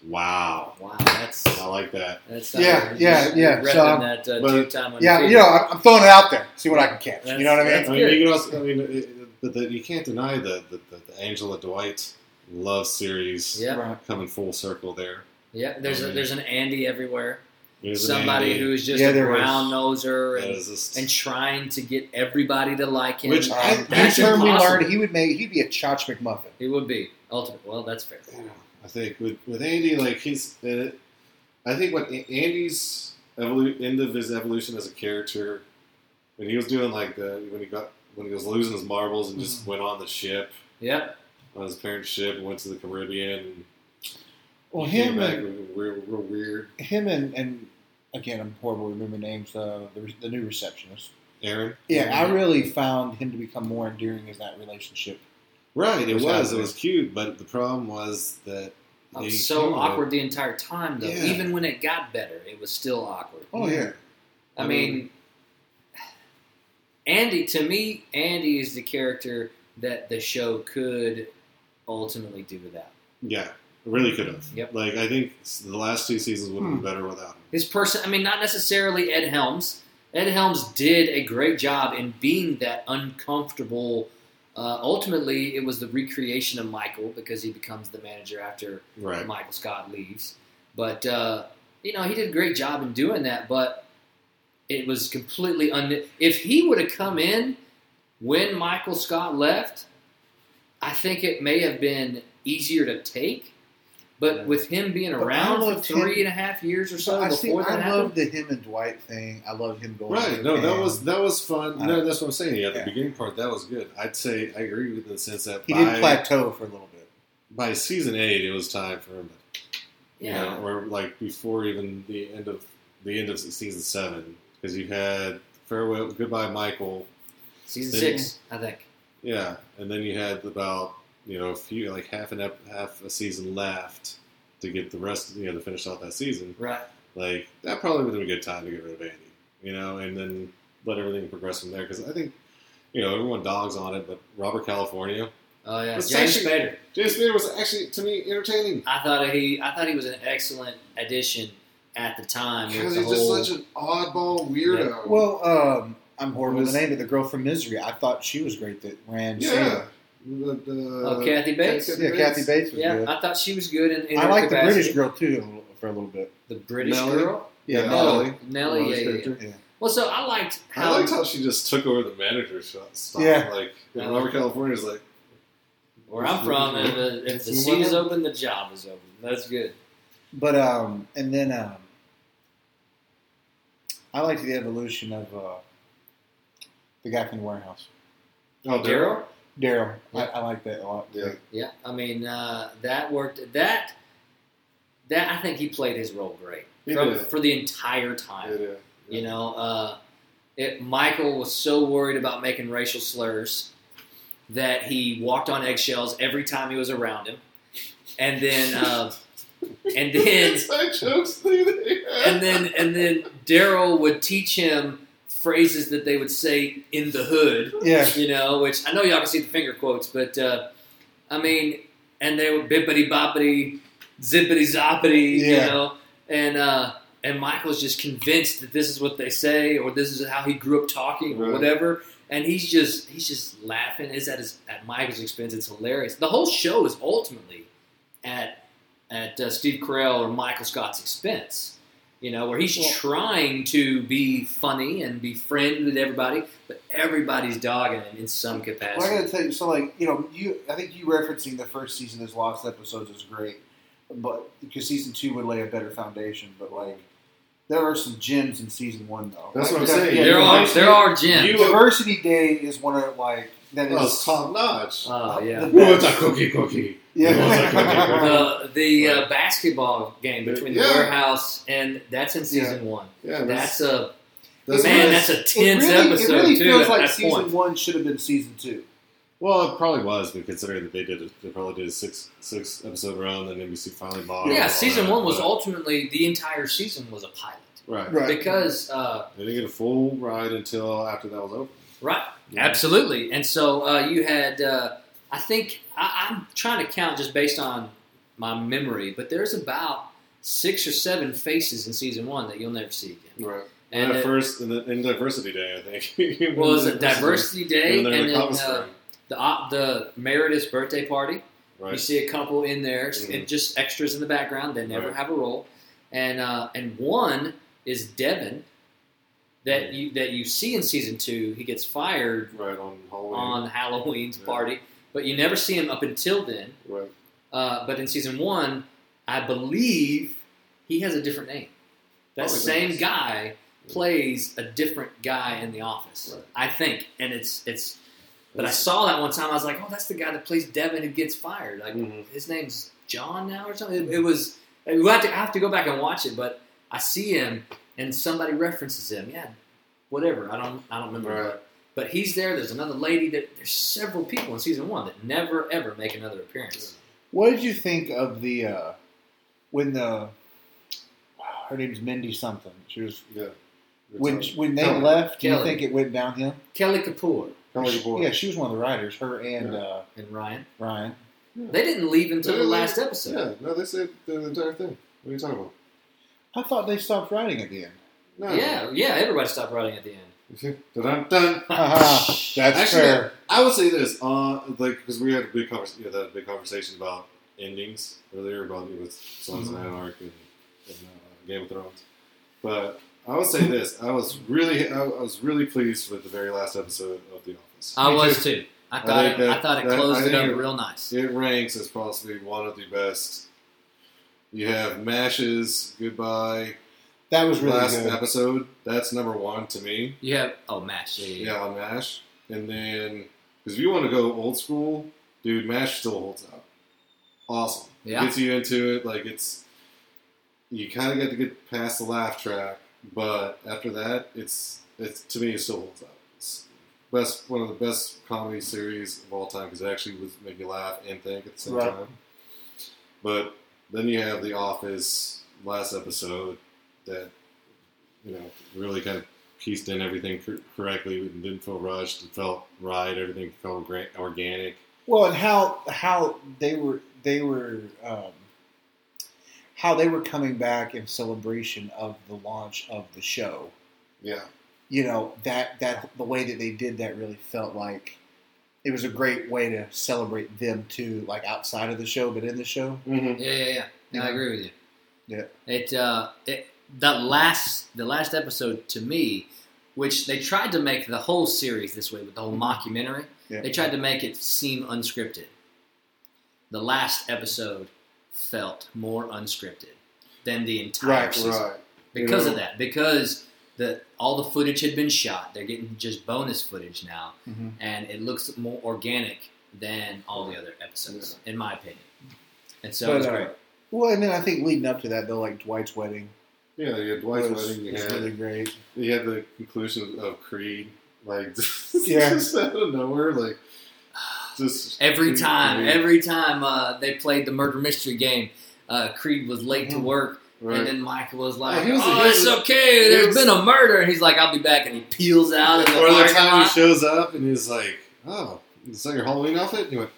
Wow, Wow, that's I like that. That's Yeah, yeah, yeah, so, um, that uh, but- two-time Yeah, you know, I'm, I'm throwing it out there. See what I can catch. you know what I mean? I mean, you can also, I mean, it, it- but the, you can't deny the the, the, the Angela Dwight love series yeah, Right. coming full circle there. yeah. There's a, there's an Andy everywhere. There's an Somebody Andy who's just Yeah, a there is. brown noser and, is just- and trying to get everybody to like him. Which I- Um, That's you term we learned he would make, he'd be a Chotch McMuffin. He would be ultimate. Well, that's fair. Yeah, I think with with Andy, like he's, uh, I think what Andy's evolu- end of his evolution as a character, when he was doing like the when he got when he was losing his marbles and just went on the ship Yep. On his parents' ship and went to the Caribbean. And Well, came him back and, real, real weird. him and, and again, I'm horrible to remember names. Uh, the, the new receptionist. Aaron, Yeah, I really found him to become more endearing as that relationship. right? It Was was it was cute, but the problem was that It was so came with- awkward the entire time, though. Yeah. Even when it got better, it was still awkward. Oh yeah, I, I mean, mean- Andy, to me, Andy is the character that the show could ultimately do without. Yeah, really could have. Yep. Like I think the last two seasons would have Hmm. been better without him. His person, I mean, not necessarily Ed Helms. Ed Helms did a great job in being that uncomfortable. Uh, ultimately, it was the recreation of Michael because he becomes the manager after Right. Michael Scott leaves. But uh, you know, he did a great job in doing that. But it was completely un. If he would have come in when Michael Scott left, I think it may have been easier to take. But Yeah. with him being But around for loved three him. and a half years or so I see. before that I happened, love the him and Dwight thing. I love him going. Right. to No, that was that was fun. No, that's what I'm saying. Yeah, the beginning part that was good. I'd say I agree with the sense that He by, did plateau for a little bit. by season eight, it was time for him. To, you yeah. know, or like before even the end of the end of season seven, because you had farewell, goodbye, Michael. Season Then- six, I think. Yeah, and then you had about you know a few like half an ep- half a season left to get the rest you know to finish off that season. Right. Like that probably would have been a good time to get rid of Andy, you know, and then let everything progress from there. Because I think you know everyone dogs on it, but Robert California, Oh yeah, James actually- Spader. James Spader was actually to me entertaining I thought he, I thought he was an excellent addition at the time. with because he's whole, just such an oddball weirdo. Well, um, I'm horrible with Was- the name, but the girl from Misery, I thought she was great. That ran. yeah, Salem. the, the, Oh, Kathy Bates? yeah, Kathy Bates was yeah, good. I thought she was good in, in I her like the. British girl too for a little bit. The British Nellie? girl. Yeah, Yeah, Nellie. Oh, Nellie. Nellie's Yeah, yeah, yeah. Yeah. Well, so I liked I how liked how she just took over the manager shot. Yeah. Like Yeah. Robert California's like, where I'm from, if, the- if the seat is open, the job is open. That's good. But um, and then um, I liked the evolution of uh, the guy from the warehouse, oh, Daryl. Daryl. Yeah. I, I like that a lot. Yeah. Yeah, I mean uh, that worked. That that I think he played his role great He from, did. for the entire time. Yeah, yeah. You know, uh, it, Michael was so worried about making racial slurs that he walked on eggshells every time he was around him, and then uh, and then Inside jokes thing they had. and then and then Daryl would teach him phrases that they would say in the hood. Yeah, You know, which I know y'all can see the finger quotes, but uh, I mean, and they were bippity boppity, zippity zoppity, you know, and uh, and Michael's just convinced that this is what they say, or this is how he grew up talking, or Right. whatever. And he's just he's just laughing. It's at his at Michael's expense. It's hilarious. The whole show is ultimately at at uh, Steve Carell or Michael Scott's expense. You know, where he's Well- trying to be funny and be friendly with everybody, but everybody's dogging him in some capacity. Well, I gotta tell you, so like you know, you I think you referencing the first season as lost episodes is great, but because season two would lay a better foundation. But like, there are some gems in season one though. That's Like, what I'm saying. yeah, there are there are gems. you- Diversity Day is one of like that is Oh, it's top notch. oh yeah. the Who a cookie cookie? Yeah. Who wants a cookie cookie? the the uh, basketball game between the Yeah. warehouse and that's in season one. Yeah, That's a that's man. what That's a It tense really, episode it really too. feels at like that season point. one should have been season two. Well, it probably was, but considering that they did, it, they probably did a six six episode run, and NBC finally bought. Yeah, season that, one was but- ultimately the entire season was a pilot right. Right. because uh, They didn't get a full ride until after that was over. Right, Yeah. absolutely. And so uh, you had, uh, I think I, I'm trying to count just based on my memory, but there's about six or seven faces in season one that you'll never see again. Right. And at first, in, the, in Diversity Day, I think. Well, it was a diversity day, And then the then uh, the uh, the Meredith's birthday party. You see a couple in there, Mhm. and just extras in the background. They never Right. have a role, and uh, and one is Devin that you that you see in season two. He gets fired Right on Halloween. on Halloween's Yeah. party, but you never see him up until then. right. Uh, but in season one, I believe he has a different name. That Probably same does. guy plays a different guy in the office. Right. I think, and it's it's. But I saw that one time. I was like, "Oh, that's the guy that plays Devin who gets fired." Like Mhm. his name's John now or something. It, it was. We have to I have to go back and watch it, but I see him and somebody references him. Yeah, whatever. I don't. I don't remember. Right. But, but he's there. There's another lady. That there's several people in season one that never ever make another appearance. What did you think of the uh, when the her name's Mindy something? She was Yeah. when when they Kelly. left. Do you Kelly. think it went downhill? Kelly Kapoor Kelly Boy. Yeah, she was one of the writers. Her and Yeah. uh, and Ryan. Ryan. They didn't leave until the Yeah, last they- episode. Yeah, no, they said the entire thing. What are you talking about? I thought they stopped writing at the end. No. Yeah, yeah, everybody stopped writing at the end. Dun, dun. Haha, That's Actually, fair. I would say this, uh, like because we had a big conversation, you know, that big conversation about endings earlier about you know, with Sons of Anarchy and, and uh, Game of Thrones. But I would say this: I was really, I, I was really pleased with the very last episode of The Office. I Me was too. I I thought think it, I thought it closed I it up real nice. It ranks as possibly one of the best. You have Mash's Goodbye That was really last good. episode. That's number one to me. You have oh match. Yeah, yeah, Yeah, on Mash. And then, because if you want to go old school, dude, Mash still holds up. Awesome. Yeah. Gets you into it. Like, it's. You kind of get to get past the laugh track, but after that, it's. it's To me, it still holds up. It's best one of the best comedy series of all time because it actually was make you laugh and think at the same Right. time. But then you have The Office last episode that, you know, really kind of pieced in everything cor- correctly. It didn't feel rushed. It felt right. Everything felt organic. Well, and how how they were they were um, how they were coming back in celebration of the launch of the show. Yeah. You know that that the way that they did that really felt like it was a great way to celebrate them too, like outside of the show, but in the show. Mm-hmm. yeah, yeah, yeah. No, I agree with you. Yeah. It uh, it the last the last episode to me which they tried to make the whole series this way with the whole mockumentary. Yeah. They tried to make it seem unscripted. The last episode felt more unscripted than the entire Right, season right. because You of that. Because the all the footage had been shot. They're getting just bonus footage now, Mhm. and it looks more organic than all the other episodes, in my opinion. And so it But, was uh. Well, and then I think leading up to that, though, like Dwight's wedding Yeah, you had Dwight's was, wedding. You was had, really great. you had the conclusion of Creed, like Yeah. just out of nowhere, like just Every time, every time uh, they played the murder mystery game, uh, Creed was late to Mhm. work, right. and then Michael was like, Oh, was- "Oh, it's was- okay. he There's was- been a murder," and he's like, "I'll be back," and he peels out the or the time he shows up and he's like, "Oh, is that your Halloween outfit?" And he went,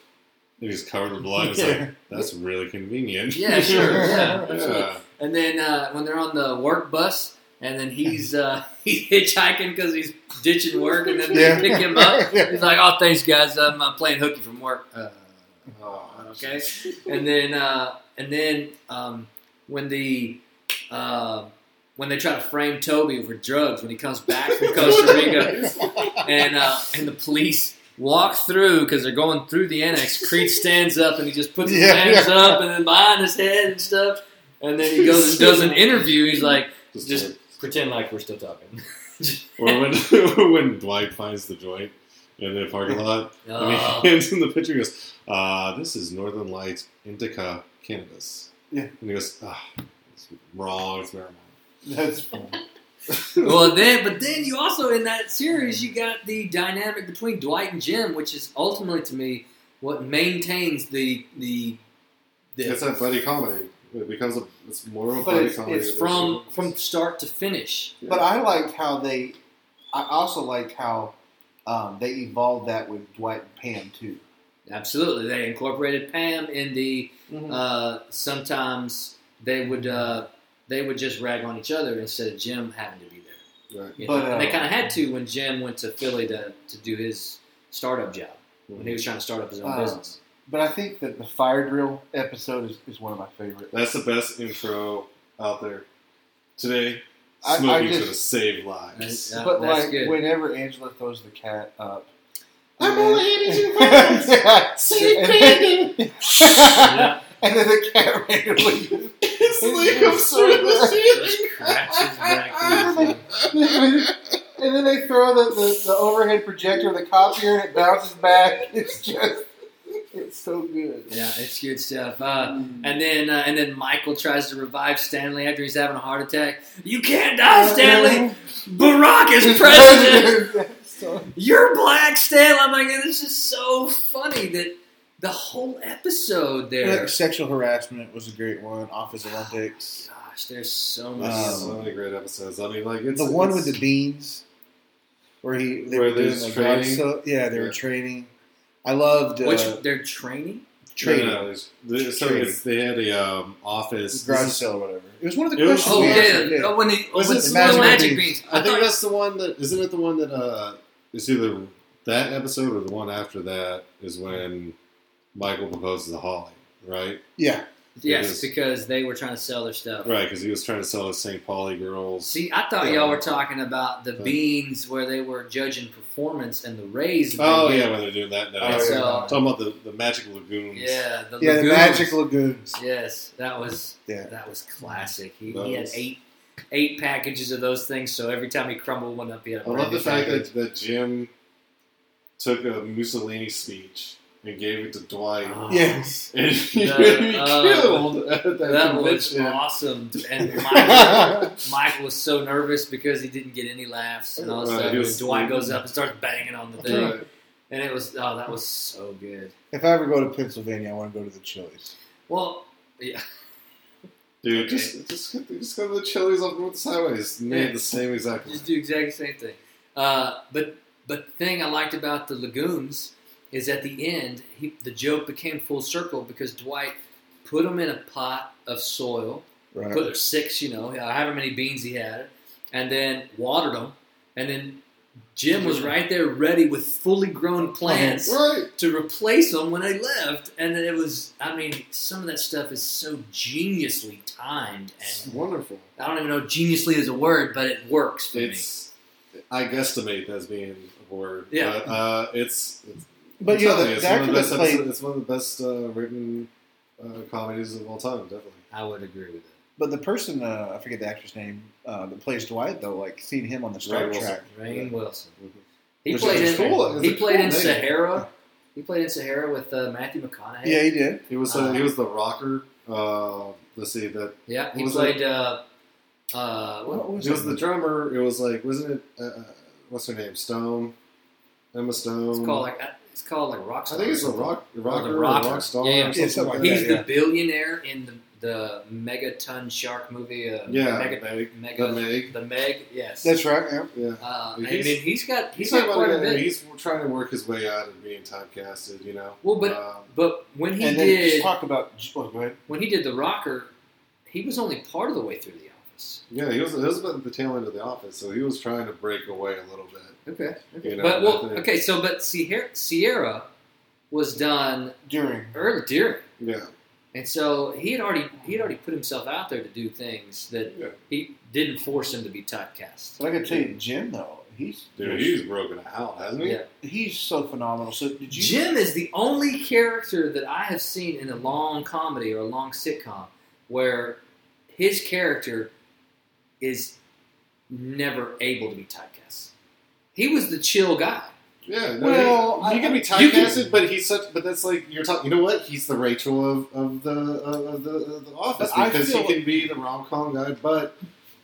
and he's covered in blood. He's like, "That's really convenient." Yeah, sure, yeah, yeah. And then uh, when they're on the work bus, and then he's uh, he's hitchhiking because he's ditching work, and then they Yeah. pick him up. He's like, "Oh, thanks, guys. I'm uh, playing hooky from work." Uh, Oh, okay. and then uh, and then um, when the uh, when they try to frame Toby for drugs when he comes back from Costa Rica, and uh, and the police walk through because they're going through the annex. Creed stands up and he just puts his Yeah, hands yeah. up and then behind his head and stuff. And then he goes and does an interview. He's like, Just, just pretend like we're still talking. or when when Dwight finds the joint in the parking lot, and Oh. he hands him the picture. He goes, uh, "This is Northern Lights Indica cannabis." Yeah. and he goes, ah, it's wrong. It's marijuana." That's fun. well, then, but then you also in that series you got the dynamic between Dwight and Jim, which is ultimately to me what maintains the the. the It's that buddy comedy. It becomes a. It's more of a But buddy it's- comedy. it's from from start to finish. But I liked how they. I also liked how um, they evolved that with Dwight and Pam too. Absolutely, they incorporated Pam in the. Uh, sometimes they would uh, they would just rag on each other instead of Jim having to be there. Right. You know? But, and they uh, kind of had to when Jim went to Philly to, to do his startup job when he was trying to start up his own Uh, business. But I think that the fire drill episode is, is one of my favorites. That's the best intro out there today. I- I Smoking's just- gonna save lives. Yeah, but that's like good. whenever Angela throws the cat up, I'm only 82 pounds. pounds. Say it, Brandon. Yeah. And then the cat randomly It's like absurd. Just scratches back to and then they throw the, the, the overhead projector, the copier, and it bounces back. It's just, it's so good. Yeah, it's good stuff. Uh, and then uh, and then Michael tries to revive Stanley after he's having a heart attack. You can't die, Stanley. Barack is president. So- You're black, Stanley. I'm like, this is so funny that the whole episode there. Yeah, sexual harassment was a great one. Office Olympics. Gosh, there's so much. Um, so many great episodes. I mean, like it's the one with the beans, where he they Where were doing the training? garage stuff. Yeah, they were training. I loved uh, Which they're training. training, No, no, it's- there's- so Training. it's- they had a um, office. garage This sale or whatever. It was one of the It was- questions. Oh we yeah, Oh, when he Was it the Magic magic, Beans? beans. I think thought- that's the one that isn't it the one that uh it's either that episode or the one after that is when Michael proposes to Holly, right? yeah. yes, is. because they were trying to sell their stuff. Right, because he was trying to sell the St. Pauli girls. See, I thought y'all were talking about the But- beans where they were judging performance and the rays. oh yeah, get. when they're doing that now. Oh, yeah. so, Talking about the, the magic lagoons. yeah, the Yeah, the. Magic Lagoons. Yes, that was Yeah. that was classic. He, That he had eight eight packages of those things, so every time he crumbled one up, he had a I love the fact package. that, that Jim took a Mussolini speech and gave it to Dwight. Oh, Yes. And he The- uh, killed at that, That was awesome, and Michael, Michael was so nervous because he didn't get any laughs, and all of a sudden he Dwight goes up and starts banging on the thing, Right. and it was oh, that was so good. If I ever go to Pennsylvania, I want to go to the Chili's. Well, yeah, Dude, Okay. just just just go to the Chili's off North Highways. Made Yeah. the same exact. just do exactly the same thing. Uh, but but the thing I liked about the lagoons is at the end, he, the joke became full circle because Dwight put them in a pot of soil, Right. put six, you know, however many beans he had, and then watered them, and then Jim was right there ready with fully grown plants Right. to replace them when they left, and it was, I mean, some of that stuff is so geniusly timed, It's and wonderful. I don't even know if geniusly is a word, but it works for me. I guesstimate as being a word. Yeah. But, uh, it's, it's But you know, the, telling the you, actor it's, one of the best it's one of the best uh, written uh, comedies of all time, definitely. I would agree with it. But the person, uh, I forget the actor's name, uh, that plays Dwight though, like seeing him on the Star Rainn Wilson. Trek. Rainn Yeah. Wilson. He Which played in. cool. He played cool in name. Sahara. He played in Sahara with uh, Matthew McConaughey. Yeah, he did. He was uh, Uh, he was the rocker. Uh, let's see that Yeah, he Was played. Uh, uh, what, What was he was it? the drummer. It was like wasn't it? Uh, uh, what's her name? Stone. Emma Stone. it's called like uh, it's called like rock. I think it's a rock rocker, the or Rocker. rock star. Yeah, yeah. or something something like like He's that. that, the billionaire in the the megaton shark movie. Uh, Yeah, mega, Meg. mega, The Meg. the Meg. Yes, That's right. Yeah. Yeah. Uh, I He's- mean, he's got he's He's, got quite a bit. he's trying to work his way out of being typecasted, you know. Well, but Um, but when he and then just did talk about. Oh, when he did the rocker, he was only part of the way through the office. yeah, he was, he was at the tail end of the office, so he was trying to break away a little bit. Okay. You know, but well, okay. So, but Sierra, Sierra was done During. early during, Yeah, and so he had already he had already put himself out there to do things that Yeah. he didn't force him to be typecast. But I can tell you, Jim though, he's dude, he's broken out, hasn't he? Yeah. he's so phenomenal. So did you? Jim is the only character that I have seen in a long comedy or a long sitcom where his character is never able to be typecast. He was the chill guy. Yeah, no, Well, he, he can be you typecasted, but he's such. But that's like you're talking. You know what? He's the Rachel of, of the of the, of the office because he can be the rom com guy. But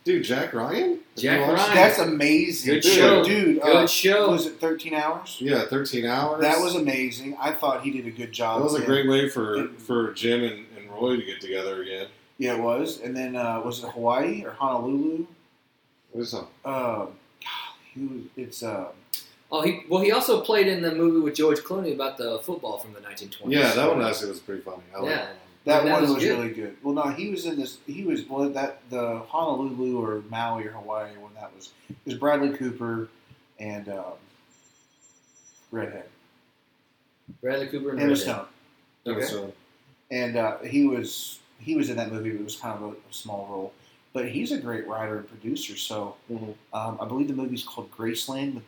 dude, Jack Ryan, Jack Ryan. That's amazing. Good dude. show. dude. Good uh, show. Was it 13 hours? yeah, thirteen hours. That was amazing. I thought he did a good job. that was a great way for it- for Jim and, and Roy to get together again. Yeah, it was. And then uh, was it Hawaii or Honolulu? What is that? Uh, he was. It's uh, Oh, he well, he also played in the movie with George Clooney about the football from the 1920s. Yeah, that one actually was pretty funny. I like Yeah. that one. that, That one was was, good. really good. Well, no, he was in this. He was well that the Honolulu or Maui or Hawaii when that was. It was Bradley Cooper and um, Redhead Bradley Cooper and Emma Redhead. Stone, Okay. So, and uh, he was he was in that movie. But it was kind of a, a small role, but he's a great writer and producer. So mhm. um, I believe the movie's called Graceland with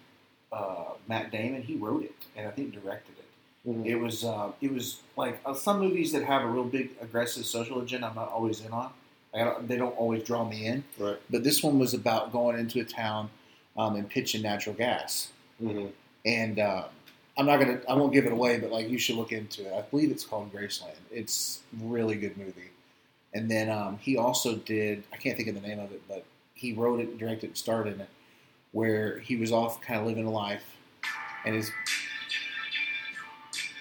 uh, Matt Damon. He wrote it and I think directed it. Mhm. It was uh, it was like uh, some movies that have a real big aggressive social agenda. I'm not always in on. I don't, they don't always draw me in. Right. But this one was about going into a town um, and pitching natural gas. Mhm. And uh, I'm not gonna. I won't give it away, but like you should look into it. I believe it's called Graceland. It's a really good movie. And then um, he also did. I can't think of the name of it, but he wrote it, directed, and starred in it, where he was off kind of living a life, and his.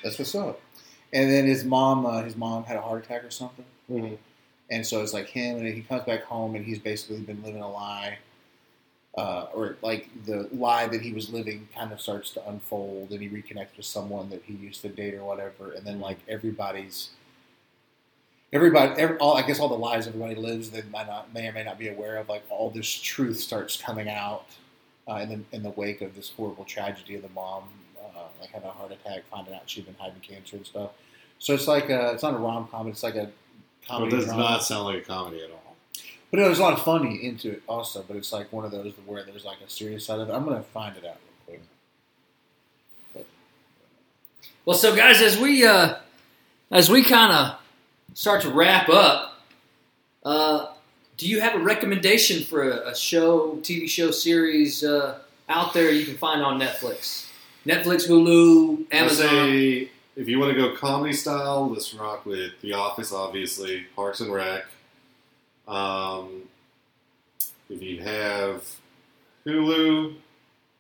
That's what's up. And then his mom, uh, his mom had a heart attack or something, Mhm. and so it's like him, and he comes back home, and he's basically been living a lie, uh, or like the lie that he was living kind of starts to unfold, and he reconnects with someone that he used to date or whatever, and then like everybody's. Everybody, every, all I guess all the lies everybody lives that might not, may or may not be aware of, like all this truth starts coming out uh, in the in the wake of this horrible tragedy of the mom, uh, like having a heart attack, finding out she'd been hiding cancer and stuff. So it's like a, it's not a rom com, it's like a Well, comedy. it does drama. not sound like a comedy at all. But no, there's a lot of funny into it also. But it's like one of those where there's like a serious side of it. I'm gonna find it out real quick. Well, so guys, as we uh, as we kind of start to wrap up, uh, do you have a recommendation for a, a show, TV show, series uh, out there you can find on Netflix? Netflix, Hulu, I Amazon. say if you want to go comedy style, let's rock with The Office, obviously, Parks and Rec. Um, if you have Hulu,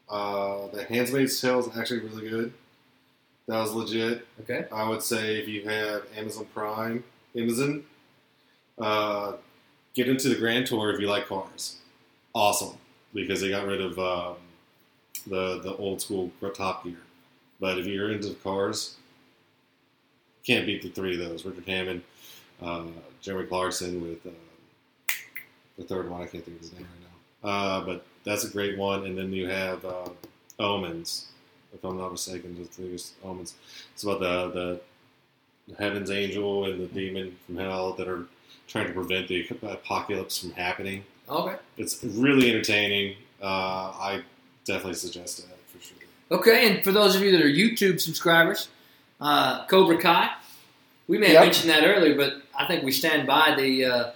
uh, The Handmaid's Tale is actually really good. That was legit. Okay. I would say if you have Amazon Prime, Amazon, uh, get into the Grand Tour if you like cars. Awesome, because they got rid of um, the the old school Top Gear. But if you're into cars, can't beat the three of those: Richard Hammond, uh, Jeremy Clarkson with uh, the third one. I can't think of his name right now. Uh, but that's a great one. And then you have uh, Omens, if I'm not mistaken, the biggest Omens. It's about the the heaven's angel and the demon from hell that are trying to prevent the apocalypse from happening. Okay. It's really entertaining. Uh, I definitely suggest it for sure. Okay, and for those of you that are YouTube subscribers, uh, Cobra Kai, we may Yep. have mentioned that earlier, but I think we stand by the uh,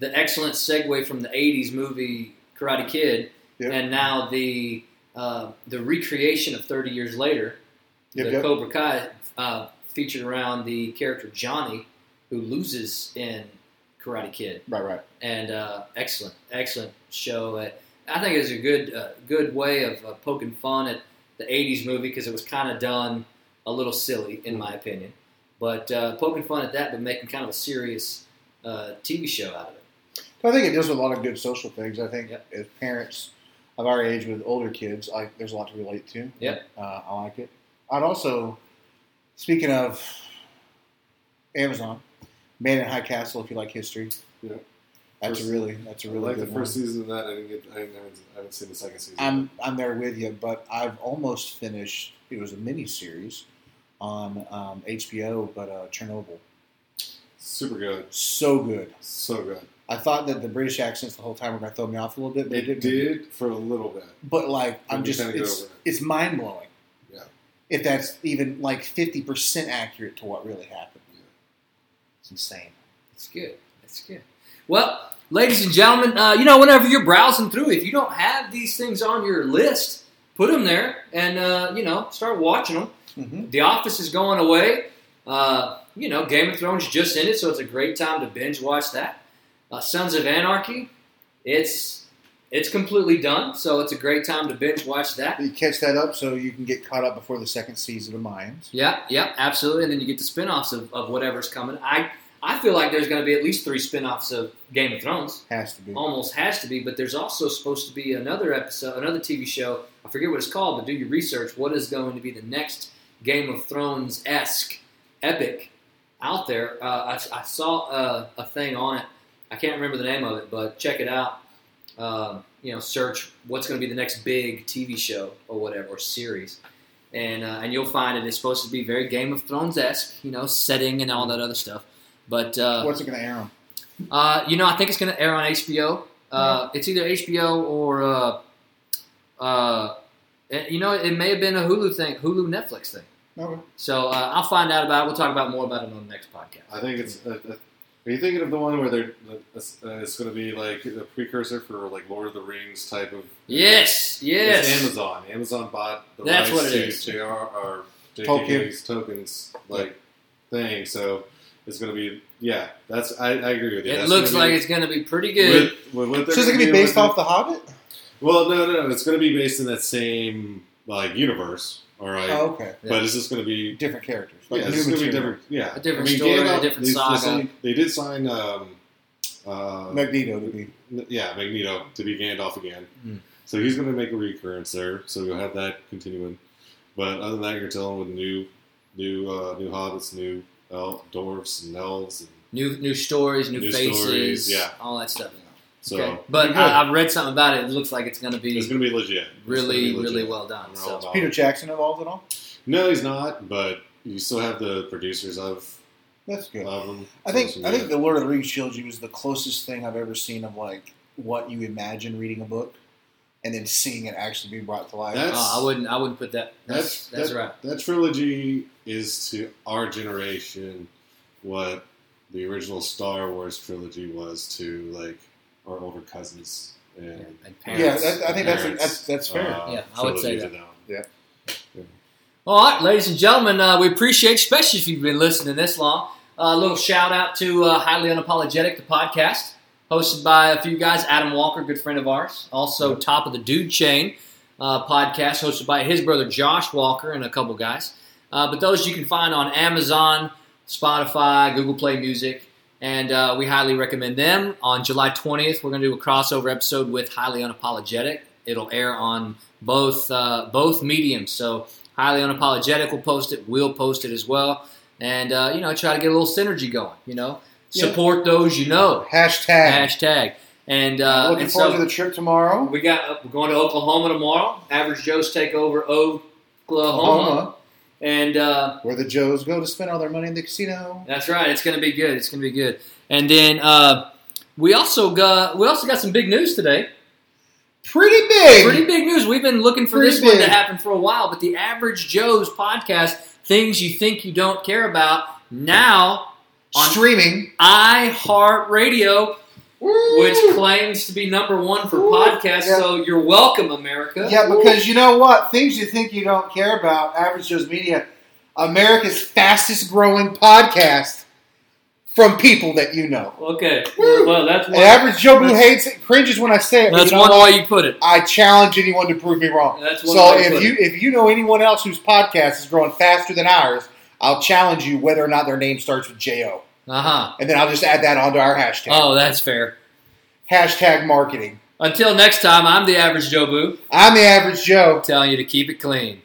the excellent segue from the '80s movie Karate Kid, Yep. and now the uh, the recreation of 30 years later, Yep, the yep. Cobra Kai uh, featured around the character Johnny, who loses in Karate Kid Right, right. and uh, excellent, excellent show. Uh, I think it was a good, uh, good way of uh, poking fun at the '80s movie because it was kind of done a little silly, in my opinion. But uh, poking fun at that, but making kind of a serious uh, TV show out of it. I think it does a lot of good social things. I think Yep. as parents of our age with older kids, I, there's a lot to relate to. Yeah, Uh, I like it. I'd also, speaking of Amazon, Man in High Castle, if you like history. Yeah. That's First- a really that's a I really like good the first one. season of that. I didn't get. I haven't, I haven't seen the second season. I'm I'm there with you, but I've almost finished. It was a mini series on um, HBO, but uh, Chernobyl. super good. So good. So good. I thought that the British accents the whole time were going to throw me off a little bit, but It didn't. did for a little bit. But like, I'm you just it's it. it's mind blowing. Yeah. If that's even like fifty percent accurate to what really happened. It's insane. It's good. It's good. Well, ladies and gentlemen, uh, you know, whenever you're browsing through, if you don't have these things on your list, put them there and uh, you know start watching them. Mm-hmm. The Office is going away. Uh, you know, Game of Thrones just ended, so it's a great time to binge watch that. Uh, Sons of Anarchy, it's it's completely done, so it's a great time to binge watch that. You catch that up so you can get caught up before the second season of Mayans. Yeah, yeah, absolutely. And then you get the spin-offs of, of whatever's coming. I I feel like there's going to be at least three spin-offs of Game of Thrones. Has to be. Almost has to be, but there's also supposed to be another episode, another TV show. I forget what it's called, but do your research. What is going to be the next Game of Thrones esque epic out there? Uh, I, I saw uh, a thing on it. I can't remember the name of it, but check it out. Um, you know, search what's going to be the next big TV show or whatever or series, and uh, and you'll find it. it is supposed to be very Game of Thrones esque. You know, setting and all that other stuff. But uh, What's it going to air on? uh, you know, I think it's going to air on HBO. Uh, It's either HBO or, uh, uh, it- you know, it may have been a Hulu thing, Hulu Netflix thing. Okay. So uh, I'll find out about it. We'll talk about more about it on the next podcast. I think it's. Uh, uh, are you thinking of the one where they're? Uh, it's, going to be like a precursor for like Lord of the Rings type of. Yes, yes. It's Amazon. Amazon bought the That's rights what it to is. JR or Tolkien. JK's tokens like thing. So it's going to be. Yeah, that's. I, I agree with you. It That's looks like be- it's going to be pretty good. With, with what So is it gonna be based off The Hobbit? Well, no, no, no. It's going to be based in that same like universe. All right. Oh, okay. But is this going to be Different characters. Like yeah, new it's going to be different. Yeah, A different I mean, story, a different they, saga. They, signed- they did sign, um, uh, Magneto to be. yeah, Magneto to be Gandalf again. Hmm. So he's going to make a recurrence there. So you'll have that continuing. But other than that, you're telling with new, new, uh, new hobbits, new el- dwarfs and elves, and New new stories, new, New faces, stories, yeah. all that stuff. so okay. But I, I've read something about it. It looks like it's going to it's be going to be legit. It's gonna really, be legit. really well done. So about Peter. Jackson involved at all? No, he's not. But you still have the producers of That's good. of them. I So think I think the Lord of the Rings trilogy was the closest thing I've ever seen of like what you imagine reading a book, and then seeing it actually be brought to life. That's- Oh, I wouldn't. I wouldn't put that. That's that's, that, right. That trilogy is to our generation what the original Star Wars trilogy was to like our older cousins and And yeah, that, I think that's parents, that's that's fair. uh, Yeah, I would say trilogy that. to them. All right, ladies and gentlemen, uh, we appreciate, especially if you've been listening this long. Uh, a little shout out to uh, Highly Unapologetic, the podcast, hosted by a few guys. Adam Walker, good friend of ours. Also, Top of the Dude Chain uh, podcast, hosted by his brother Josh Walker and a couple guys. Uh, but those you can find on Amazon, Spotify, Google Play Music, and uh, we highly recommend them. On July 20th, we're going to do a crossover episode with Highly Unapologetic. It'll air on both uh, both mediums. So highly unapologetic will post it. We'll post it as well, and uh, you know try to get a little synergy going. You know, Yeah. support those you know. Hashtag. Hashtag and uh, Looking and forward so to the trip tomorrow. we got uh, we're going to Oklahoma tomorrow. Average Joe's take over Oklahoma, Oklahoma, and uh, where the Joes go to spend all their money in the casino. that's right. It's going to be good. It's going to be good. And then uh, we also got we also got some big news today. Pretty big. Pretty big news. We've been looking for Pretty this one to happen for a while, but the average Joe's podcast, things you think you don't care about, now on Streaming. iHeartRadio, which claims to be number one for Woo. podcasts. Yeah. So you're welcome, America. Yeah, because you know what? Things you think you don't care about, Average Joe's Media, America's fastest growing podcast from people that you know. Okay. Well, that's one. Average Joe who hates it, cringes when I say it. That's you know one what? way you put it. I challenge anyone to prove me wrong. That's one So way to if put you it. if you know anyone else whose podcast is growing faster than ours, I'll challenge you whether or not their name starts with J O, Uh huh. and then I'll just add that onto our hashtag. Oh, that's fair. Hashtag marketing. Until next time, I'm the average Joe Boo, I'm the Average Joe. telling you to keep it clean.